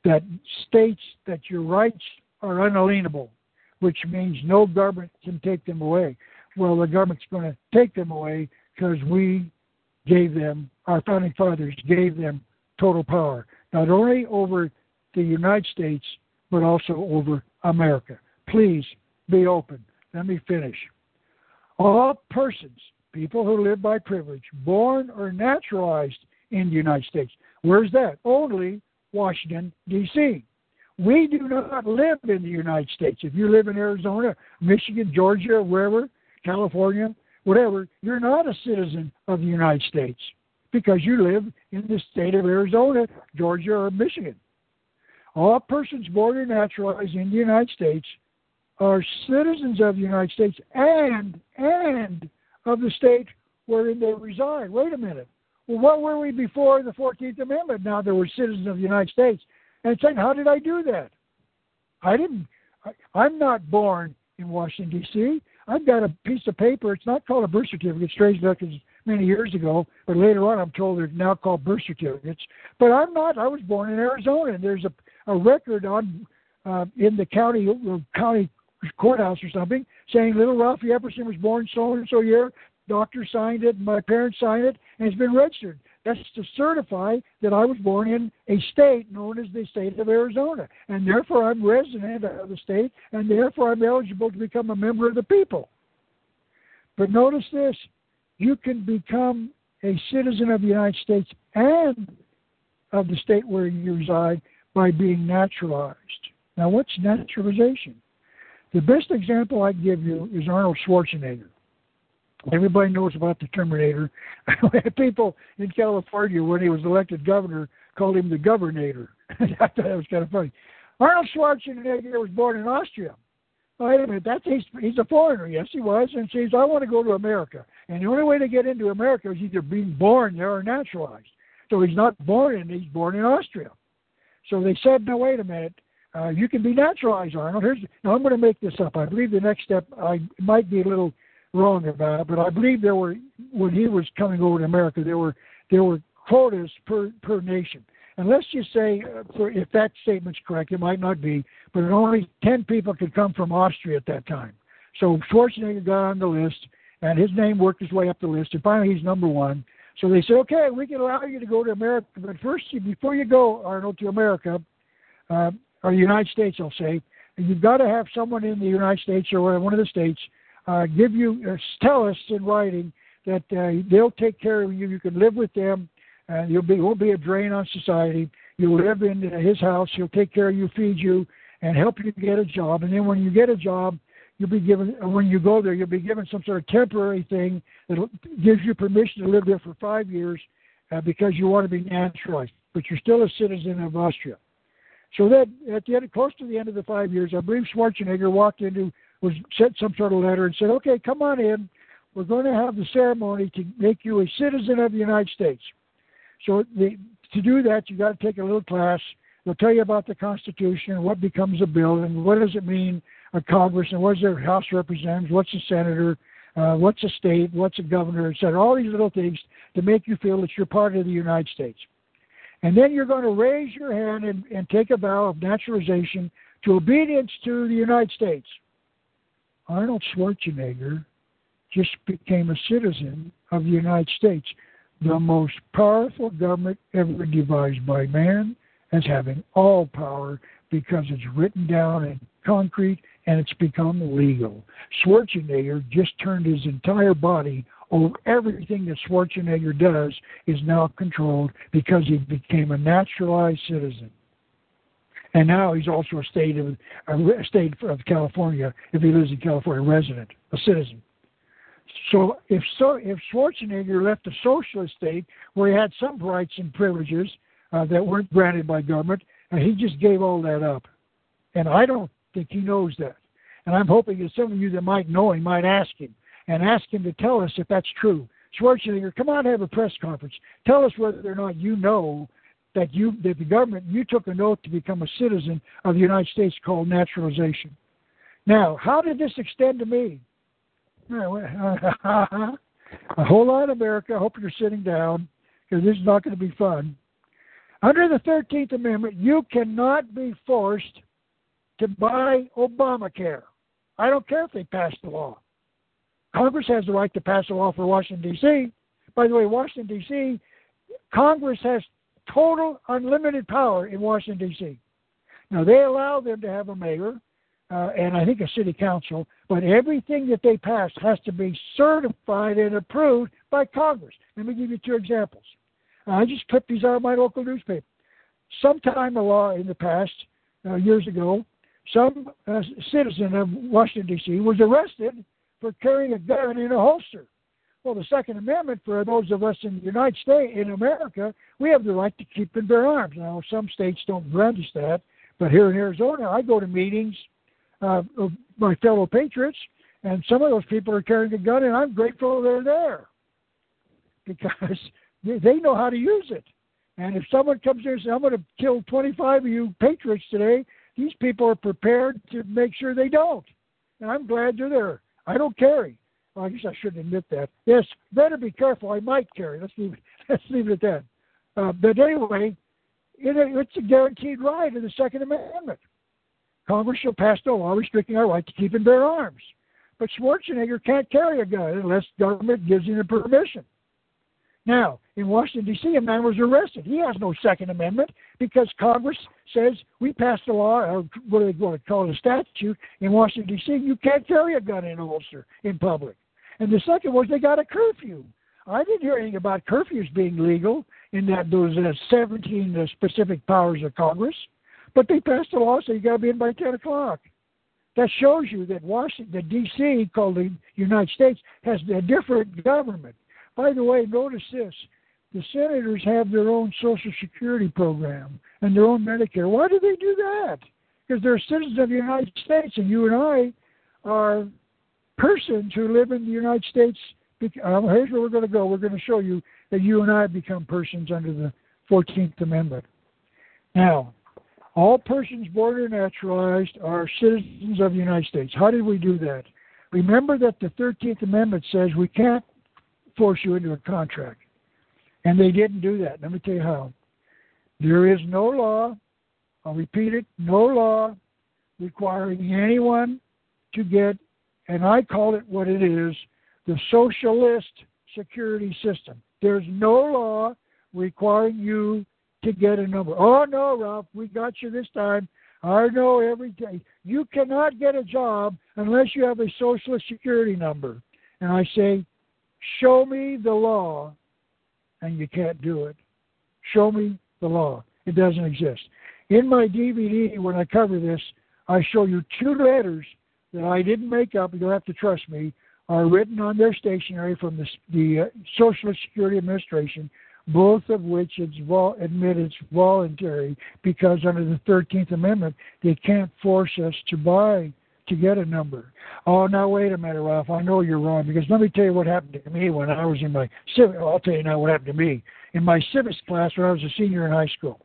that states that your rights are unalienable, which means no government can take them away. Well, the government's going to take them away because we gave them, our founding fathers gave them total power, not only over the United States, but also over America. Please be open. Let me finish. All persons, people who live by privilege, born or naturalized in the United States. Where's that? Only Washington, D.C. We do not live in the United States. If you live in Arizona, Michigan, Georgia, wherever, California, whatever, you're not a citizen of the United States because you live in the state of Arizona, Georgia, or Michigan. All persons born or naturalized in the United States are citizens of the United States and and of the state wherein they reside. Wait a minute. Well, what were we before the 14th Amendment? Now there were citizens of the United States. And saying, how did I do that? I didn't. I, I'm not born in Washington, D.C. I've got a piece of paper. It's not called a birth certificate, strange enough, because many years ago, but later on I'm told they're now called birth certificates. But I'm not. I was born in Arizona, and there's a, a record on uh, in the county uh, county courthouse or something saying little Ralphie Epperson was born so and so year. Doctor signed it, my parents signed it, and it's been registered. That's to certify that I was born in a state known as the state of Arizona, and therefore I'm resident of the state, and therefore I'm eligible to become a member of the people. But notice this: you can become a citizen of the United States and of the state where you reside by being naturalized. Now, what's naturalization? The best example I give you is Arnold Schwarzenegger. Everybody knows about the Terminator. People in California, when he was elected governor, called him the Governator. I thought that was kind of funny. Arnold Schwarzenegger was born in Austria. Oh, wait a minute, that's he's, he's a foreigner. Yes, he was, and says I want to go to America. And the only way to get into America is either being born there or naturalized. So he's not born in; he's born in Austria. So they said, no, wait a minute. Uh, you can be naturalized, Arnold. Here's now. I'm going to make this up. I believe the next step I might be a little wrong about it, but I believe there were when he was coming over to America, there were there were quotas per per nation. And let's just say, uh, for, if that statement's correct, it might not be, but only 10 people could come from Austria at that time. So Schwarzenegger got on the list, and his name worked his way up the list, and finally he's number one. So they said, okay, we can allow you to go to America, but first, before you go, Arnold, to America, uh, or the United States, I'll say, you've got to have someone in the United States or one of the states uh, give you uh, tell us in writing that uh, they'll take care of you. You can live with them, and you'll be won't be a drain on society. You'll live in his house. He'll take care of you, feed you, and help you get a job. And then when you get a job, you'll be given when you go there, you'll be given some sort of temporary thing that gives you permission to live there for five years uh, because you want to be naturalized, but you're still a citizen of Austria. So that at the end, close to the end of the five years, I believe Schwarzenegger walked into was sent some sort of letter and said, "Okay, come on in. We're going to have the ceremony to make you a citizen of the United States." So the, to do that, you got to take a little class. They'll tell you about the Constitution what becomes a bill and what does it mean a Congress and what's their House representatives, what's a senator, uh, what's a state, what's a governor, etc. All these little things to make you feel that you're part of the United States. And then you're going to raise your hand and, and take a vow of naturalization to obedience to the United States. Arnold Schwarzenegger just became a citizen of the United States, the most powerful government ever devised by man, as having all power because it's written down in concrete and it's become legal. Schwarzenegger just turned his entire body over everything that Schwarzenegger does is now controlled because he became a naturalized citizen. And now he's also a state of a state of California if he lives in California, resident, a citizen. So if so, if Schwarzenegger left a socialist state where he had some rights and privileges uh, that weren't granted by government, and he just gave all that up, and I don't think he knows that. And I'm hoping that some of you that might know him might ask him and ask him to tell us if that's true. Schwarzenegger, come out and have a press conference. Tell us whether or not you know that you that the government you took an oath to become a citizen of the United States called naturalization. Now, how did this extend to me? a whole lot America. I hope you're sitting down because this is not going to be fun. Under the 13th Amendment, you cannot be forced to buy Obamacare. I don't care if they pass the law. Congress has the right to pass a law for Washington, D.C. By the way, Washington, D.C., Congress has total unlimited power in Washington, D.C. Now, they allow them to have a mayor uh, and I think a city council, but everything that they pass has to be certified and approved by Congress. Let me give you two examples. I just clipped these out of my local newspaper. Sometime a law in the past, uh, years ago, some uh, citizen of Washington, D.C. was arrested for carrying a gun in a holster. Well, the Second Amendment, for those of us in the United States, in America, we have the right to keep and bear arms. Now, some states don't grant us that, but here in Arizona, I go to meetings uh, of my fellow patriots, and some of those people are carrying a gun, and I'm grateful they're there because they know how to use it. And if someone comes here and says, I'm going to kill 25 of you patriots today, these people are prepared to make sure they don't. And I'm glad they're there. I don't carry. Well, I guess I shouldn't admit that. Yes, better be careful. I might carry. Let's leave, it, let's leave it at that. Uh, but anyway, it, it's a guaranteed right in the Second Amendment. Congress shall pass no law restricting our right to keep and bear arms. But Schwarzenegger can't carry a gun unless government gives him the permission. Now, in Washington, D.C., a man was arrested. He has no Second Amendment because Congress says we passed a law, or what do they want to call it, a statute in Washington, D.C., you can't carry a gun in a holster in public. And the second was they got a curfew. I didn't hear anything about curfews being legal in that those uh, 17 uh, specific powers of Congress. But they passed a law saying you got to be in by 10 o'clock. That shows you that Washington, the D.C., called the United States, has a different government. By the way, notice this: the senators have their own Social Security program and their own Medicare. Why do they do that? Because they're citizens of the United States, and you and I are persons who live in the United States. Um, here's where we're going to go. We're going to show you that you and I become persons under the 14th Amendment. Now, all persons born or naturalized are citizens of the United States. How did we do that? Remember that the 13th Amendment says we can't force you into a contract. And they didn't do that. Let me tell you how. There is no law, I'll repeat it, no law requiring anyone to get, and I call it what it is, the socialist security system. There's no law requiring you to get a number. Oh no, Ralph, we got you this time. I know every day. You cannot get a job unless you have a social security number. And I say, show me the law, and you can't do it. Show me the law. It doesn't exist. In my DVD, when I cover this, I show you two letters that I didn't make up. You'll have to trust me. Are written on their stationery from the, the uh, Social Security Administration both of which it's vol- admit it's voluntary because under the 13th Amendment, they can't force us to buy to get a number. Oh, now wait a minute, Ralph. I know you're wrong because let me tell you what happened to me when I was in my civic. I'll tell you now what happened to me in my civics class when I was a senior in high school.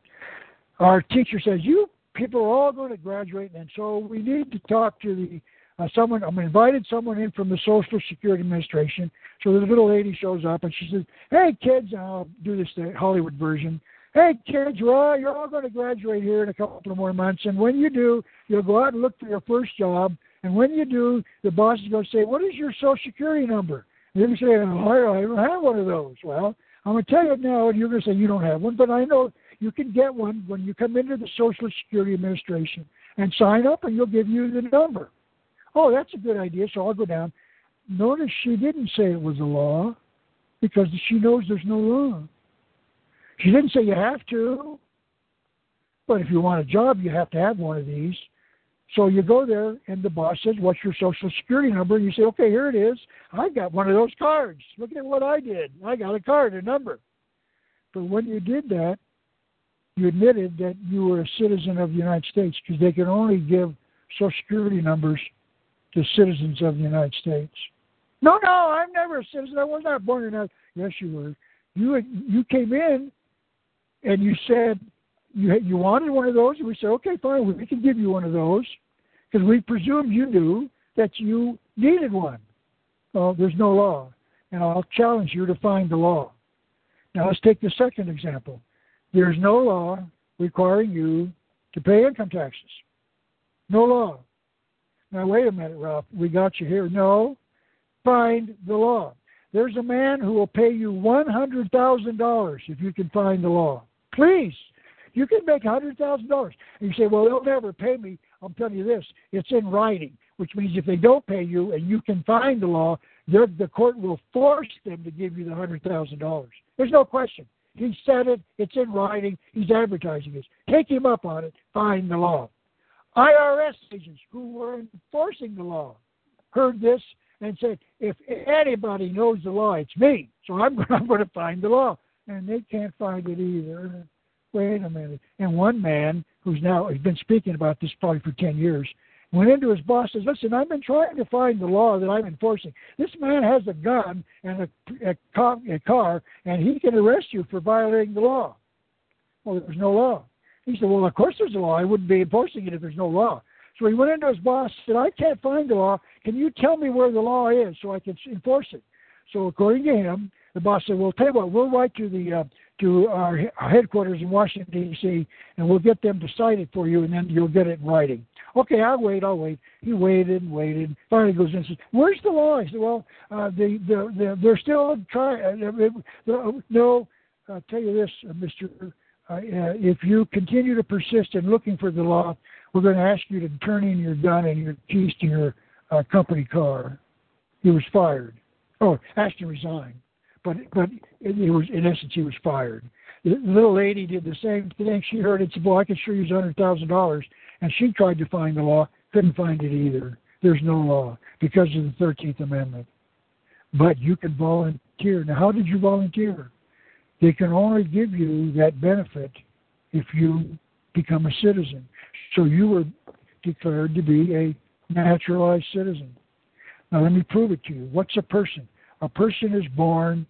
Our teacher says you people are all going to graduate, and so we need to talk to the uh, someone. I'm invited someone in from the Social Security Administration. So the little lady shows up and she says, "Hey kids, I'll do this the Hollywood version. Hey kids, you're all, you're all going to graduate here in a couple more months, and when you do, you'll go out and look for your first job. And when you do, the boss is going to say, "What is your Social Security number?" And you say, oh, "I don't have one of those." Well, I'm going to tell you now, and you're going to say you don't have one, but I know you can get one when you come into the Social Security Administration and sign up, and you'll give you the number. Oh, that's a good idea. So I'll go down. Notice she didn't say it was a law because she knows there's no law. She didn't say you have to, but if you want a job, you have to have one of these. So you go there, and the boss says, "What's your social security number?" And you say, "Okay, here it is. I've got one of those cards. Look at what I did. I got a card, a number." But when you did that, you admitted that you were a citizen of the United States because they can only give social security numbers to citizens of the United States. No, no, I'm never a citizen. I was not born in that. Yes, you were. You you came in, and you said you you wanted one of those, and we said, okay, fine, we can give you one of those because we presumed you knew that you needed one. Well, there's no law, and I'll challenge you to find the law. Now let's take the second example. There's no law requiring you to pay income taxes. No law. Now wait a minute, Ralph. We got you here. No, find the law. There's a man who will pay you one hundred thousand dollars if you can find the law. Please, you can make hundred thousand dollars. And you say, well, they'll never pay me. I'm telling you this: it's in writing, which means if they don't pay you and you can find the law, the court will force them to give you the hundred thousand dollars. There's no question. He said it. It's in writing. He's advertising this. Take him up on it. Find the law. IRS agents who were enforcing the law heard this and said, if anybody knows the law, it's me. So I'm, I'm going to find the law. And they can't find it either. Wait a minute. And one man who's now has been speaking about this probably for 10 years went into his boss and says, Listen, I've been trying to find the law that I'm enforcing. This man has a gun and a, a, car, a car, and he can arrest you for violating the law. Well, there's no law. He said, Well, of course there's a law. I wouldn't be enforcing it if there's no law. So he went into his boss and said, I can't find the law. Can you tell me where the law is so I can enforce it? So according to him, the boss said, "Well, tell you what, we'll write to the uh, to our, our headquarters in Washington D.C. and we'll get them to sign it for you, and then you'll get it in writing." Okay, I'll wait. I'll wait. He waited and waited. Finally, goes in and says, "Where's the law?" I said, "Well, uh, the, the the they're still trying. Uh, uh, no, I'll tell you this, uh, Mister. Uh, if you continue to persist in looking for the law, we're going to ask you to turn in your gun and your keys to your uh, company car." He was fired. Oh, asked to resign but but it, was in essence he was fired. The little lady did the same thing. She heard it said, "Well, I can sure use a hundred thousand dollars," and she tried to find the law, couldn't find it either. There's no law because of the Thirteenth Amendment. But you can volunteer. Now, how did you volunteer? They can only give you that benefit if you become a citizen. So you were declared to be a naturalized citizen. Now, let me prove it to you. What's a person? A person is born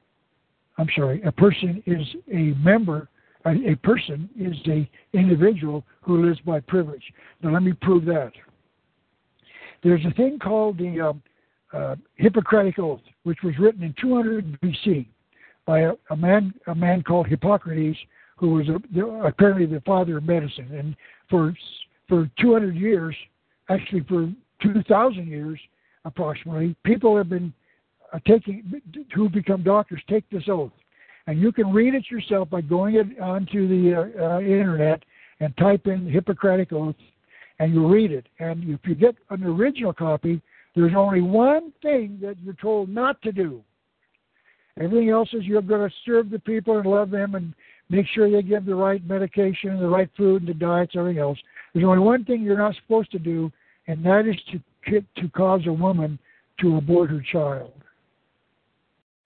I'm sorry, a person is a member, a, person is a individual who lives by privilege. Now let me prove that. There's a thing called the um, uh, Hippocratic Oath, which was written in 200 BC by a, a man, a man called Hippocrates, who was a, the, apparently the father of medicine. And for for 200 years, actually for 2,000 years approximately, people have been taking who become doctors take this oath, and you can read it yourself by going it onto the uh, uh, internet and type in Hippocratic oath, and you read it. And if you get an original copy, there's only one thing that you're told not to do. Everything else is you're going to serve the people and love them and make sure they give the right medication, the right food, and the diets, everything else. There's only one thing you're not supposed to do, and that is to to cause a woman to abort her child.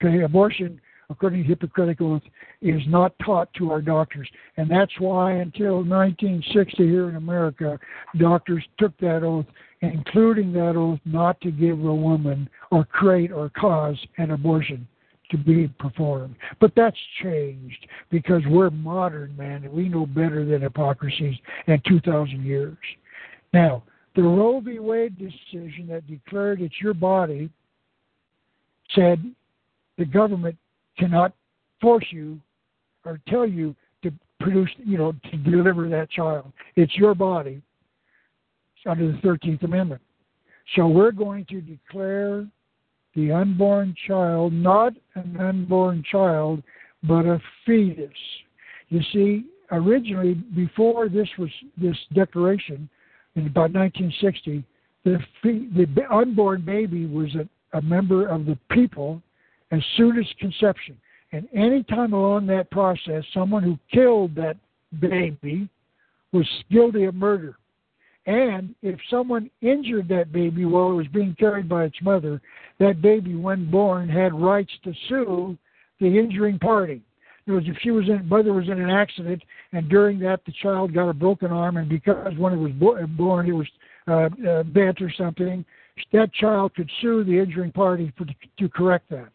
Okay, abortion, according to Hippocratic Oath, is not taught to our doctors. And that's why until 1960 here in America, doctors took that oath, including that oath not to give a woman or create or cause an abortion to be performed. But that's changed because we're modern, man, and we know better than hypocrisy in 2,000 years. Now, the Roe v. Wade decision that declared it's your body said the government cannot force you or tell you to produce, you know, to deliver that child. It's your body under the 13th Amendment. So we're going to declare the unborn child not an unborn child, but a fetus. You see, originally, before this was this declaration in about 1960, the the unborn baby was a, a member of the people as soon as conception. And any time along that process, someone who killed that baby was guilty of murder. And if someone injured that baby while it was being carried by its mother, that baby, when born, had rights to sue the injuring party. In other words, if she was in, mother was in an accident, and during that the child got a broken arm, and because when it was bo- born it was uh, uh, bent or something, that child could sue the injuring party for, to correct that.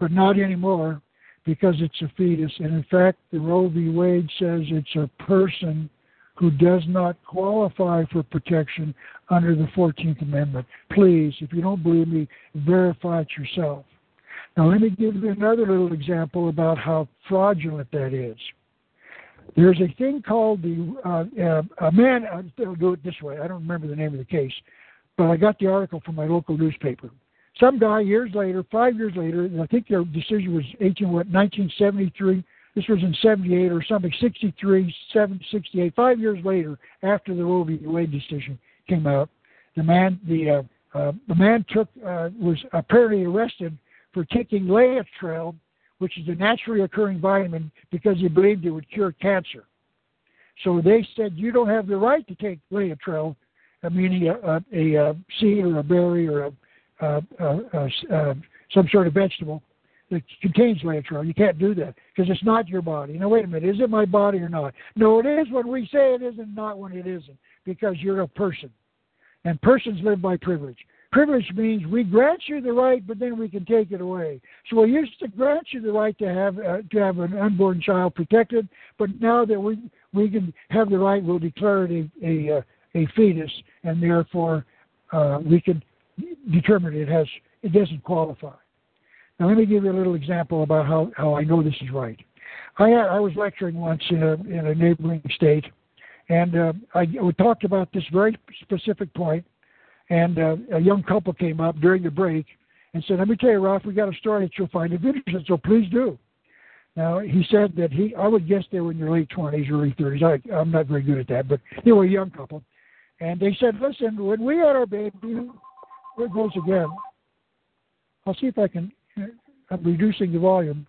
But not anymore, because it's a fetus. And in fact, the Roe v. Wade says it's a person who does not qualify for protection under the 14th Amendment. Please, if you don't believe me, verify it yourself. Now, let me give you another little example about how fraudulent that is. There's a thing called the uh, uh, a man. I'll do it this way. I don't remember the name of the case, but I got the article from my local newspaper. Some guy years later, five years later, I think their decision was 18 what 1973 this was in 78 or something, 63, 7, 68. Five years later, after the Roe v. Wade decision came out, the man, the uh, uh, the man took uh, was apparently arrested for taking Laetrile, which is a naturally occurring vitamin, because he believed it would cure cancer. So they said you don't have the right to take Laetrile, uh, meaning a, a, a seed or a berry or a, a, a, a, some sort of vegetable that contains Laetrile. You can't do that because it's not your body. Now, wait a minute. Is it my body or not? No, it is when we say it is and not when it isn't because you're a person. And persons live by privilege. Privilege means we grant you the right, but then we can take it away. So we used to grant you the right to have uh, to have an unborn child protected, but now that we we can have the right, we'll declare it a a, uh, a fetus, and therefore uh, we can determine it has it doesn't qualify. Now, let me give you a little example about how, how I know this is right. I, I was lecturing once in a, in a neighboring state, and uh, I we talked about this very specific point, and uh, a young couple came up during the break and said, "Let me tell you, Ralph, we got a story that you'll find interesting, so please do." Now he said that he, I would guess they were in their late twenties, early thirties. I, I'm not very good at that, but they were a young couple, and they said, "Listen, when we had our baby, there goes again. I'll see if I can I'm reducing the volume.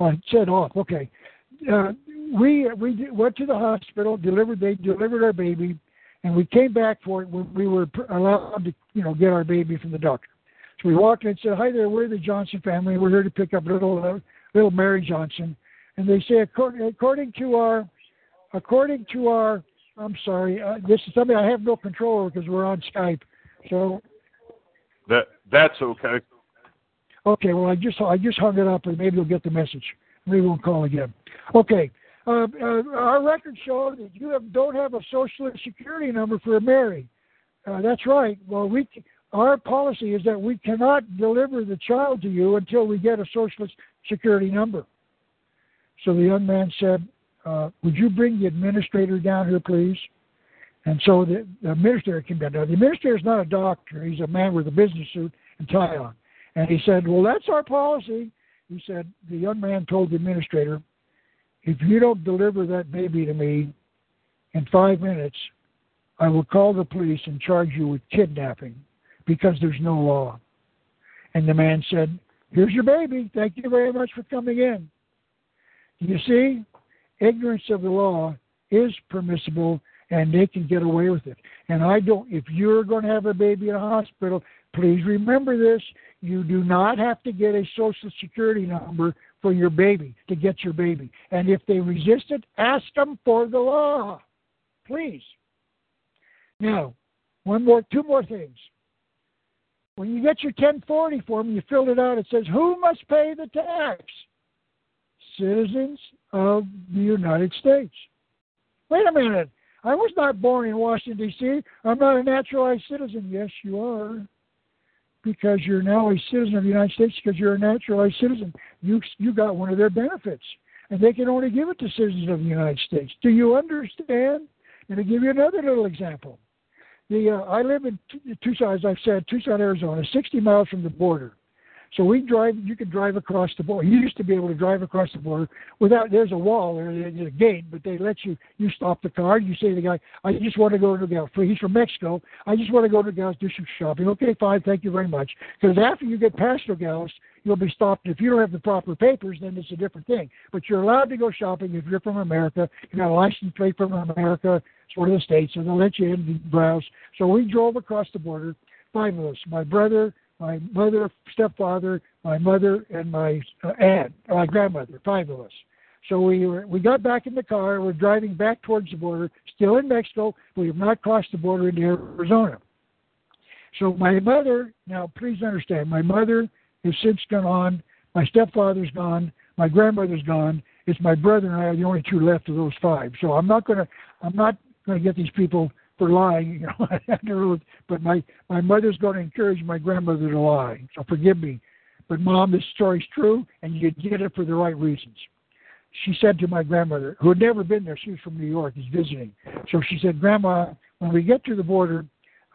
I said off. Okay. Uh, we we went to the hospital, delivered they delivered our baby, and we came back for it when we were allowed to you know get our baby from the doctor. So we walked in and said, "Hi there, we're the Johnson family. We're here to pick up little uh, little Mary Johnson." And they say, according, according to our according to our I'm sorry, uh, this is something I have no control over because we're on Skype. So that that's okay. Okay, well I just I just hung it up and maybe you'll get the message. Maybe we won't call again. Okay. Uh, uh, our records show that you have, don't have a social security number for Mary. Uh, that's right. Well, we our policy is that we cannot deliver the child to you until we get a social security number. So the young man said, uh, "Would you bring the administrator down here, please?" And so the, the administrator came down. Now the administrator is not a doctor; he's a man with a business suit and tie on. And he said, Well, that's our policy. He said, The young man told the administrator, If you don't deliver that baby to me in five minutes, I will call the police and charge you with kidnapping because there's no law. And the man said, Here's your baby. Thank you very much for coming in. You see, ignorance of the law is permissible and they can get away with it. And I don't, if you're going to have a baby in a hospital, please remember this. You do not have to get a social security number for your baby to get your baby. And if they resist it, ask them for the law. Please. Now, one more, two more things. When you get your 1040 form, you filled it out. It says, "Who must pay the tax?" Citizens of the United States. Wait a minute. I was not born in Washington, D.C. I'm not a naturalized citizen. Yes, you are. Because you're now a citizen of the United States because you're a naturalized citizen. You, you got one of their benefits. And they can only give it to citizens of the United States. Do you understand? And to give you another little example. The, uh, I live in Tucson, as I've said, Tucson, Arizona, 60 miles from the border. So we drive. You could drive across the border. You used to be able to drive across the border without. There's a wall there's a gate, but they let you. You stop the car. You say to the guy, "I just want to go to the gal. He's from Mexico. I just want to go to gal's do some shopping." Okay, fine. Thank you very much. Because after you get past gals, you'll be stopped. If you don't have the proper papers, then it's a different thing. But you're allowed to go shopping if you're from America. You got a license plate from America. It's one of the states, so they'll let you in and browse. So we drove across the border. Five of us. My brother my mother, stepfather, my mother, and my uh, aunt, my grandmother, five of us. So we were, we got back in the car. We're driving back towards the border, still in Mexico. We have not crossed the border into Arizona. So my mother, now please understand, my mother has since gone on. My stepfather's gone. My grandmother's gone. It's my brother and I are the only two left of those five. So I'm not gonna, I'm not gonna get these people for lying, you know. I know but my my mother's going to encourage my grandmother to lie. So forgive me, but mom, this story's true, and you did it for the right reasons. She said to my grandmother, who had never been there, she was from New York, is visiting. So she said, Grandma, when we get to the border,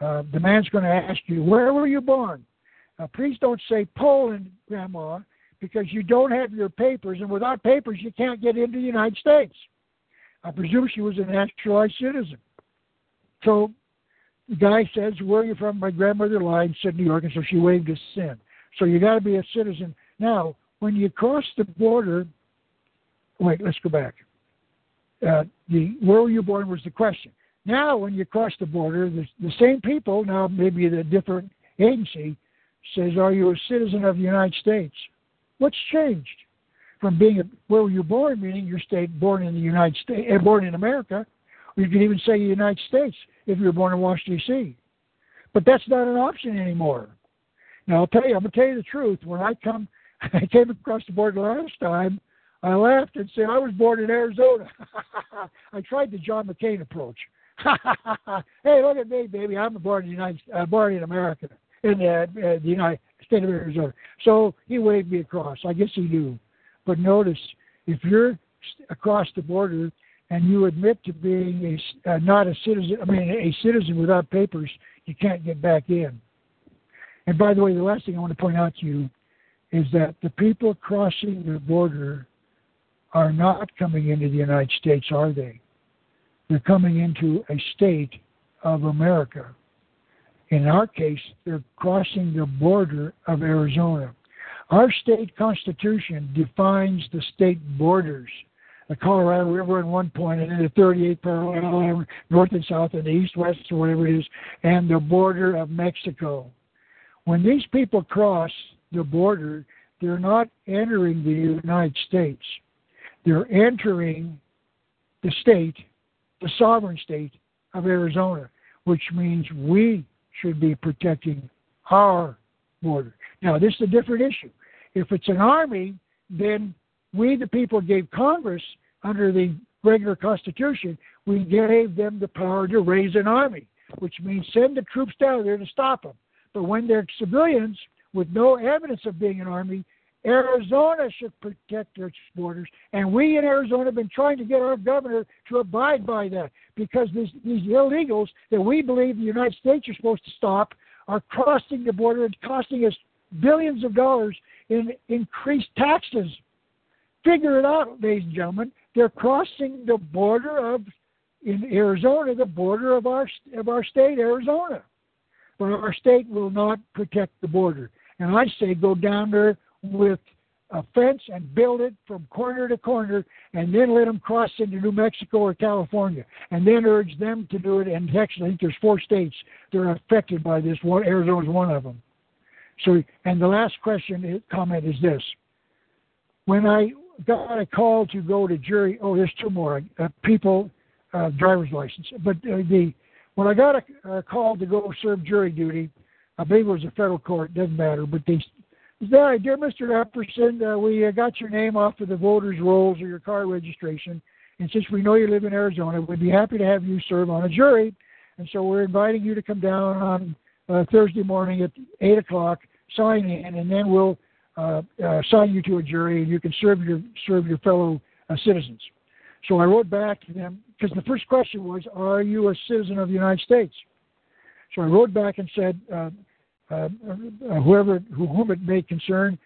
uh, the man's going to ask you, where were you born? Uh, please don't say Poland, Grandma, because you don't have your papers, and without papers, you can't get into the United States. I presume she was a naturalized citizen. So the guy says, Where are you from? My grandmother lied, said New York, and so she waved us in. So you got to be a citizen. Now, when you cross the border, wait, let's go back. Uh, the where were you born was the question. Now, when you cross the border, the, the same people, now maybe the different agency, says, Are you a citizen of the United States? What's changed? From being a, where were you born, meaning you're state born in the United States, uh, born in America, you can even say United States if you were born in Washington, D.C. But that's not an option anymore. Now, I'll tell you, I'm going to tell you the truth. When I come, I came across the border last time, I laughed and said, I was born in Arizona. I tried the John McCain approach. hey, look at me, baby. I'm born in the United, uh, born in America, in the, uh, the United State of Arizona. So he waved me across. I guess he knew. But notice, if you're across the border and you admit to being a, uh, not a citizen, I mean, a citizen without papers, you can't get back in. And by the way, the last thing I want to point out to you is that the people crossing the border are not coming into the United States, are they? They're coming into a state of America. In our case, they're crossing the border of Arizona. Our state constitution defines the state borders the Colorado River at one point, and then the 38th parallel, north and south, and the east west, or whatever it is, and the border of Mexico. When these people cross the border, they're not entering the United States. They're entering the state, the sovereign state of Arizona, which means we should be protecting our border. Now, this is a different issue. If it's an army, then we, the people, gave Congress under the regular Constitution, we gave them the power to raise an army, which means send the troops down there to stop them. But when they're civilians with no evidence of being an army, Arizona should protect its borders. And we in Arizona have been trying to get our governor to abide by that because these, these illegals that we believe the United States are supposed to stop are crossing the border and costing us billions of dollars in increased taxes. Figure it out, ladies and gentlemen. They're crossing the border of in Arizona, the border of our of our state, Arizona. But our state will not protect the border. And I say go down there with a fence and build it from corner to corner, and then let them cross into New Mexico or California, and then urge them to do it. And actually, I think there's four states that are affected by this. One, Arizona's one of them. So, and the last question comment is this: When I got a call to go to jury. Oh, there's two more uh, people, uh, driver's license. But uh, the when I got a, a call to go serve jury duty, I believe it was a federal court. Doesn't matter. But they said, "Dear Mr. Epperson, uh, we uh, got your name off of the voters' rolls or your car registration, and since we know you live in Arizona, we'd be happy to have you serve on a jury. And so we're inviting you to come down on uh, Thursday morning at eight o'clock, sign in, and then we'll." Uh, uh, assign you to a jury, and you can serve your serve your fellow uh, citizens. So I wrote back to them because the first question was, "Are you a citizen of the United States?" So I wrote back and said, uh, uh, whoever whom it may concern.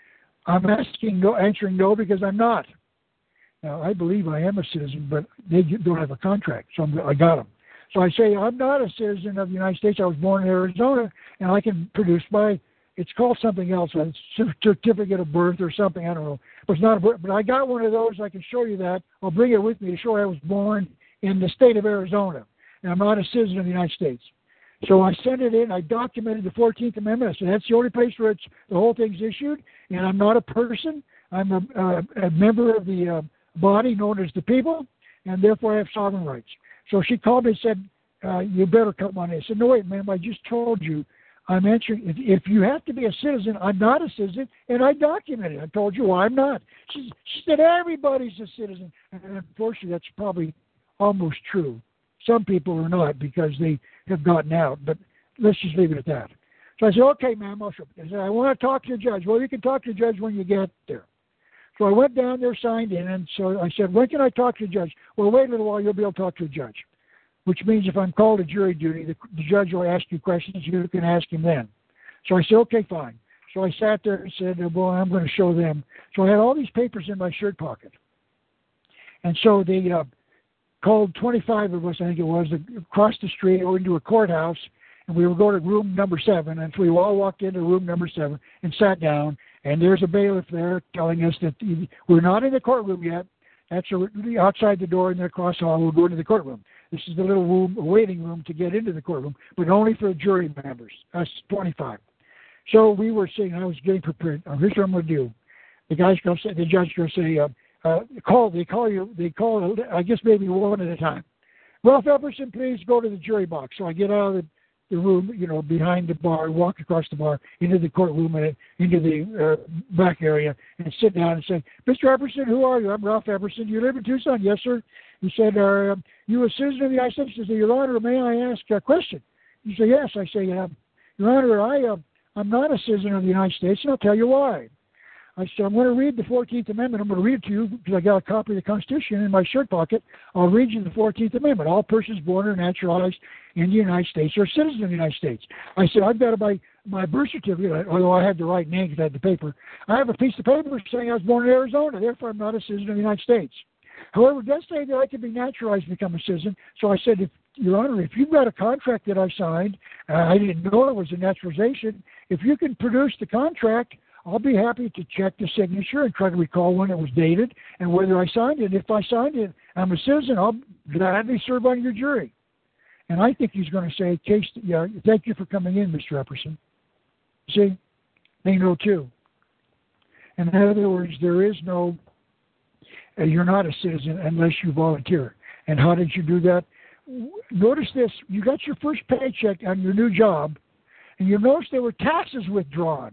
I'm asking no, answering no because I'm not. Now I believe I am a citizen, but they don't have a contract, so I'm, I got them. So I say I'm not a citizen of the United States. I was born in Arizona, and I can produce my it's called something else, a certificate of birth or something. I don't know, but it's not. A, birth. but I got one of those. I can show you that. I'll bring it with me to show I was born in the state of Arizona, and I'm not a citizen of the United States. So I sent it in. I documented the 14th Amendment. I said that's the only place where it's the whole thing's issued, and I'm not a person. I'm a, a, a member of the uh, body known as the people, and therefore I have sovereign rights. So she called me and said, uh, "You better come on in." I said, "No, wait, ma'am. I just told you I'm answering. If, if you have to be a citizen, I'm not a citizen, and I documented. I told you why I'm not. She, she said everybody's a citizen, and unfortunately, that's probably almost true. Some people are not because they have gotten out, but let's just leave it at that. So I said, okay, ma'am, I'll show. I said, I want to talk to the judge. Well, you can talk to the judge when you get there. So I went down there, signed in, and so I said, when can I talk to the judge? Well, wait a little while, you'll be able to talk to the judge which means if I'm called to jury duty, the, the judge will ask you questions. You can ask him then. So I said, okay, fine. So I sat there and said, well, I'm going to show them. So I had all these papers in my shirt pocket. And so they uh, called 25 of us, I think it was, across the street or into a courthouse, and we were going to room number seven. And so we all walked into room number seven and sat down. And there's a bailiff there telling us that we're not in the courtroom yet. That's outside the door in the cross hall. We'll go into the courtroom. This is the little room, waiting room to get into the courtroom, but only for jury members, us 25. So we were saying, I was getting prepared. Oh, here's what I'm going to do. The guy's going to say, the judge's going to say, uh, uh, call, they call you, they call, I guess maybe one at a time. Ralph Epperson, please go to the jury box. So I get out of the, the room, you know, behind the bar, walk across the bar into the courtroom and into the uh, back area and sit down and say, Mr. Epperson, who are you? I'm Ralph Epperson. You live in Tucson? Yes, sir. He said, Are you a citizen of the United States? He said, Your Honor, may I ask a question? He said, Yes. I say, uh, Your Honor, I, uh, I'm not a citizen of the United States, and I'll tell you why. I said, I'm going to read the 14th Amendment. I'm going to read it to you because I got a copy of the Constitution in my shirt pocket. I'll read you the 14th Amendment. All persons born or naturalized in the United States are citizens of the United States. I said, I've got my, my birth certificate, although I had the right name because I had the paper. I have a piece of paper saying I was born in Arizona. Therefore, I'm not a citizen of the United States. However, it does say that I can be naturalized and become a citizen. So I said, if Your Honor, if you've got a contract that I signed, uh, I didn't know it was a naturalization. If you can produce the contract, I'll be happy to check the signature and try to recall when it was dated and whether I signed it. If I signed it, I'm a citizen. I'll gladly serve on your jury. And I think he's going to say, "Case, yeah, thank you for coming in, Mr. Epperson." See, they know too. In other words, there is no you're not a citizen unless you volunteer. And how did you do that? Notice this: you got your first paycheck on your new job, and you notice there were taxes withdrawn.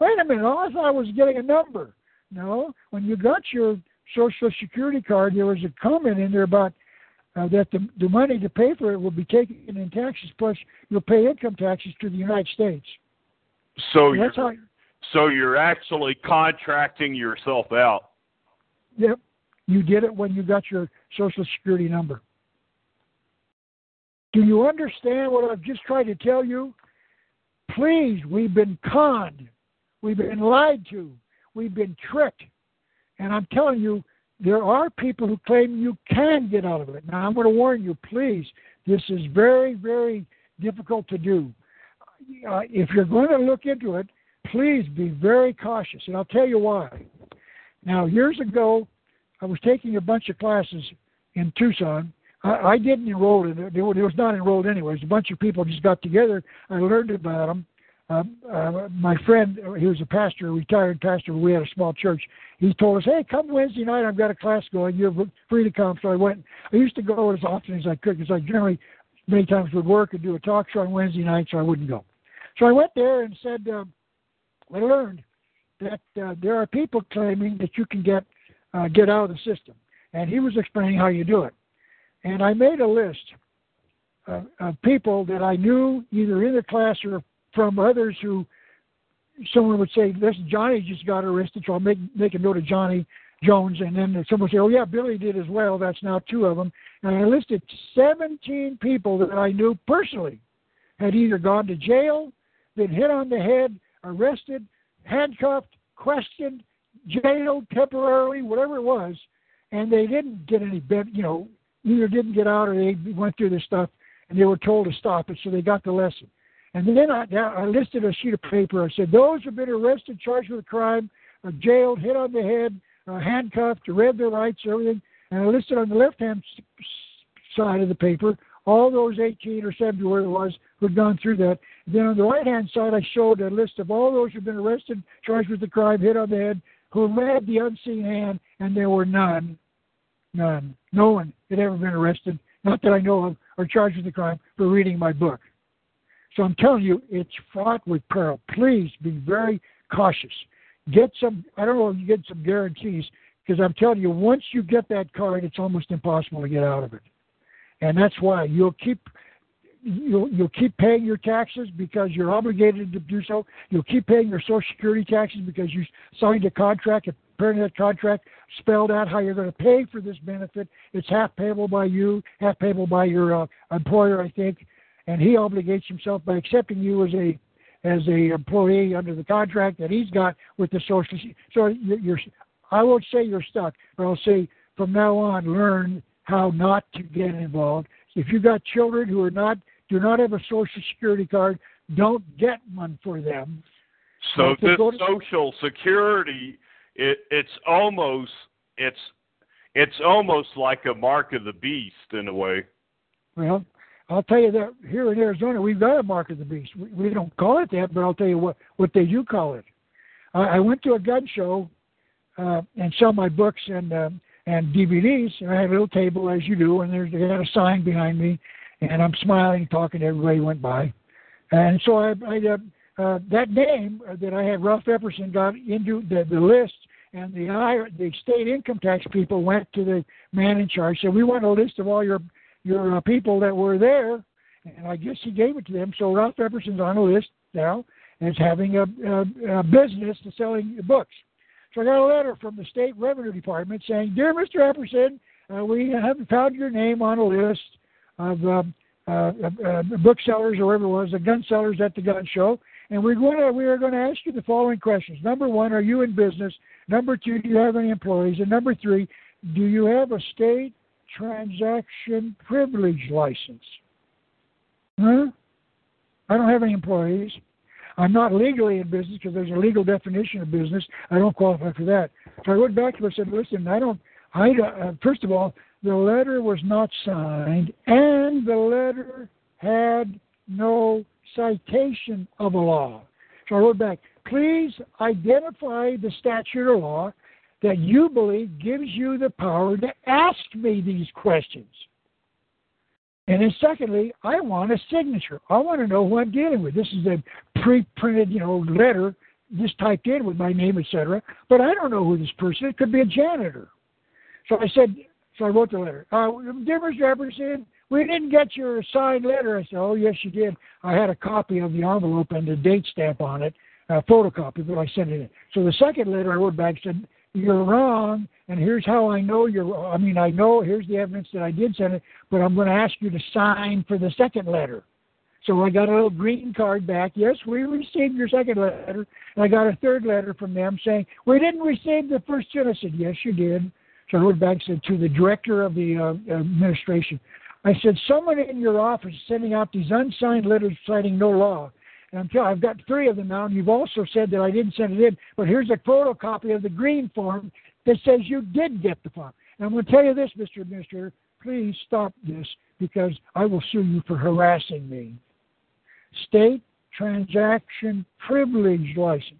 Wait a minute! All I thought I was getting a number. No, when you got your Social Security card, there was a comment in there about uh, that the, the money to pay for it will be taken in taxes, plus you'll pay income taxes to the United States. So, so you're, how, so you're actually contracting yourself out. Yep. You did it when you got your Social Security number. Do you understand what I've just tried to tell you? Please, we've been conned. We've been lied to. We've been tricked. And I'm telling you, there are people who claim you can get out of it. Now, I'm going to warn you, please, this is very, very difficult to do. Uh, if you're going to look into it, please be very cautious. And I'll tell you why. Now, years ago, I was taking a bunch of classes in Tucson. I, I didn't enroll in it. It was not enrolled anyways. A bunch of people just got together. I learned about them. Uh, uh, my friend, he was a pastor, a retired pastor. We had a small church. He told us, "Hey, come Wednesday night. I've got a class going. You're free to come." So I went. I used to go as often as I could because I generally, many times, would work and do a talk show on Wednesday night, so I wouldn't go. So I went there and said, uh, I learned that uh, there are people claiming that you can get uh, get out of the system. And he was explaining how you do it. And I made a list of, of people that I knew either in the class or from others who someone would say, "This Johnny just got arrested," so I'll make make a note of Johnny Jones, and then someone would say, "Oh yeah, Billy did as well." That's now two of them, and I listed 17 people that I knew personally had either gone to jail, been hit on the head, arrested, handcuffed, questioned, jailed temporarily, whatever it was, and they didn't get any bet, you know, either didn't get out or they went through this stuff and they were told to stop it, so they got the lesson. And then I, I listed a sheet of paper. I said, those who've been arrested, charged with a crime, are jailed, hit on the head, uh, handcuffed, read their rights, everything. And I listed on the left-hand side of the paper all those 18 or 70, where it was, who'd gone through that. Then on the right-hand side, I showed a list of all those who've been arrested, charged with the crime, hit on the head, who read the unseen hand, and there were none. None. No one had ever been arrested, not that I know of, or charged with the crime for reading my book. So I'm telling you, it's fraught with peril. Please be very cautious. Get some, I don't know if you get some guarantees, because I'm telling you, once you get that card, it's almost impossible to get out of it. And that's why you'll keep you'll you'll keep paying your taxes because you're obligated to do so. You'll keep paying your Social Security taxes because you signed a contract. Apparently, that contract spelled out how you're going to pay for this benefit. It's half payable by you, half payable by your uh, employer, I think, and he obligates himself by accepting you as a as a employee under the contract that he's got with the Social. So you're, I won't say you're stuck, but I'll say from now on, learn how not to get involved. If you've got children who are not do not have a social security card, don't get one for them. So this to- social security, it, it's almost it's it's almost like a mark of the beast in a way. Well, I'll tell you that here in Arizona we've got a mark of the beast. We, we don't call it that, but I'll tell you what what they do call it. I, I went to a gun show uh, and sell my books, and um, and DVDs. And I had a little table as you do, and there's they had a sign behind me, and I'm smiling, talking to everybody who went by, and so I, I uh, uh, that name that I had, Ralph Epperson, got into the, the list, and the the state income tax people went to the man in charge, and said we want a list of all your your uh, people that were there, and I guess he gave it to them. So Ralph Epperson's on the list now, is having a, a, a business to selling books. So I got a letter from the state revenue department saying, "Dear Mr. Epperson, uh, we haven't found your name on a list of um, uh, uh, booksellers or whatever it was, the gun sellers at the gun show, and we're going to we are going to ask you the following questions. Number one, are you in business? Number two, do you have any employees? And number three, do you have a state transaction privilege license?" Huh? I don't have any employees. I'm not legally in business because there's a legal definition of business. I don't qualify for that. So I went back to him and said, listen, I don't, I, uh, first of all, the letter was not signed and the letter had no citation of a law. So I wrote back, please identify the statute or law that you believe gives you the power to ask me these questions. And then secondly, I want a signature. I want to know who I'm dealing with. This is a pre-printed, you know, letter just typed in with my name, etc. But I don't know who this person. It could be a janitor. So I said, so I wrote the letter. Uh, dear Mr. Epperson, we didn't get your signed letter. I said, oh, yes, you did. I had a copy of the envelope and the date stamp on it, a photocopy, but I sent it in. So the second letter I wrote back said, you're wrong, and here's how I know you're. I mean, I know here's the evidence that I did send it, but I'm going to ask you to sign for the second letter. So I got a little green card back. Yes, we received your second letter. And I got a third letter from them saying we didn't receive the first two. I said, yes, you did. So I wrote back said to the director of the uh, administration. I said, someone in your office is sending out these unsigned letters citing no law. And I'm telling you, I've got three of them now, and you've also said that I didn't send it in, but here's a photocopy of the green form that says you did get the form. And I'm going to tell you this, Mr. Administrator, please stop this because I will sue you for harassing me. State Transaction Privilege License.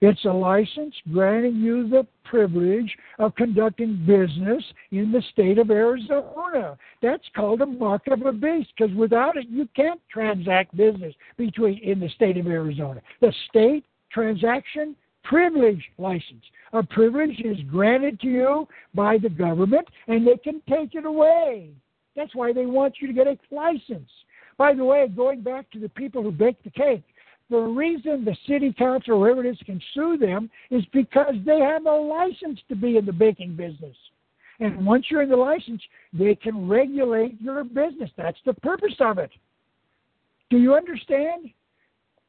It's a license granting you the privilege of conducting business in the state of Arizona. That's called a mark of a beast because without it, you can't transact business between in the state of Arizona. The state transaction privilege license. A privilege is granted to you by the government and they can take it away. That's why they want you to get a license. By the way, going back to the people who baked the cake, the reason the city council or whoever it is can sue them is because they have a license to be in the baking business. And once you're in the license, they can regulate your business. That's the purpose of it. Do you understand?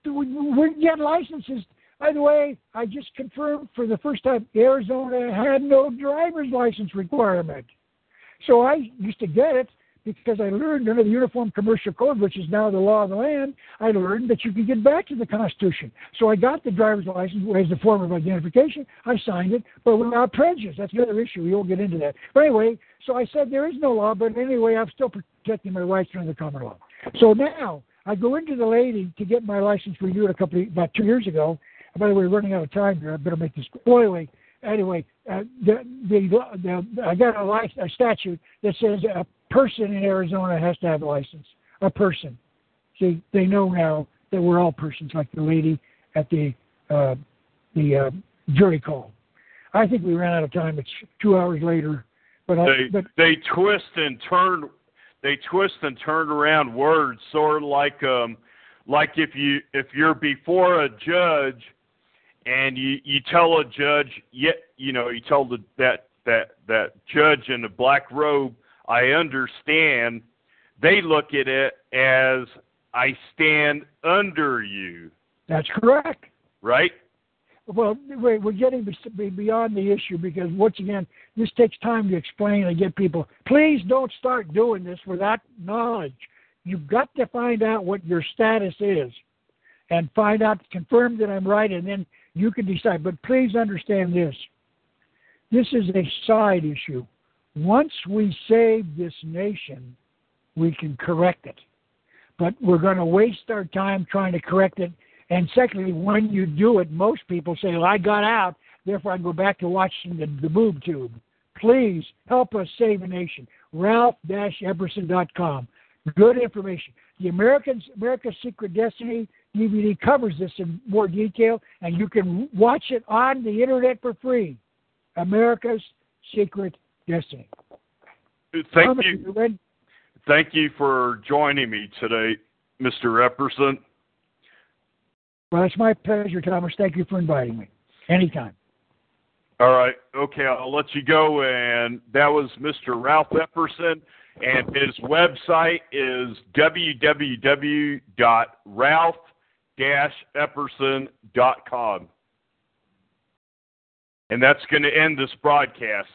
We get licenses. By the way, I just confirmed for the first time Arizona had no driver's license requirement. So I used to get it because I learned under the Uniform Commercial Code, which is now the law of the land, I learned that you could get back to the Constitution. So I got the driver's license as a form of identification. I signed it, but without prejudice. That's another issue. We won't get into that. But anyway, so I said there is no law, but anyway, I'm still protecting my rights under the common law. So now I go into the lady to get my license renewed a couple of, about two years ago. by the way, we're running out of time here. I better make this. Well, anyway, anyway, uh, the, the, the, I got a, license, a statute that says a person in Arizona has to have a license. A person. See, they know now that we're all persons, like the lady at the uh, the uh, jury call. I think we ran out of time. It's two hours later, but they I, but they twist and turn they twist and turn around words, sort of like um like if you if you're before a judge and you you tell a judge yet you know you tell the that that that judge in the black robe I understand they look at it as I stand under you that's correct. right Well, we're getting beyond the issue because once again, this takes time to explain and get people. Please don't start doing this without knowledge. You've got to find out what your status is, and find out, confirm that I'm right, and then you can decide. But please understand this: this is a side issue. Once we save this nation, we can correct it. But we're going to waste our time trying to correct it and secondly, when you do it, most people say, well, I got out, therefore I go back to watching the, the boob tube. Please help us save a nation. Ralph-Epperson.com. Good information. The Americans, America's Secret Destiny DVD covers this in more detail, and you can watch it on the internet for free. America's Secret Destiny. thank Thomas, you thank you for joining me today Mr. Epperson Well, it's my pleasure, Thomas. Thank you for inviting me. Anytime. All right. Okay, I'll let you go. And that was Mr. Ralph Epperson, and his website is www.ralph-epperson.com. And that's going to end this broadcast.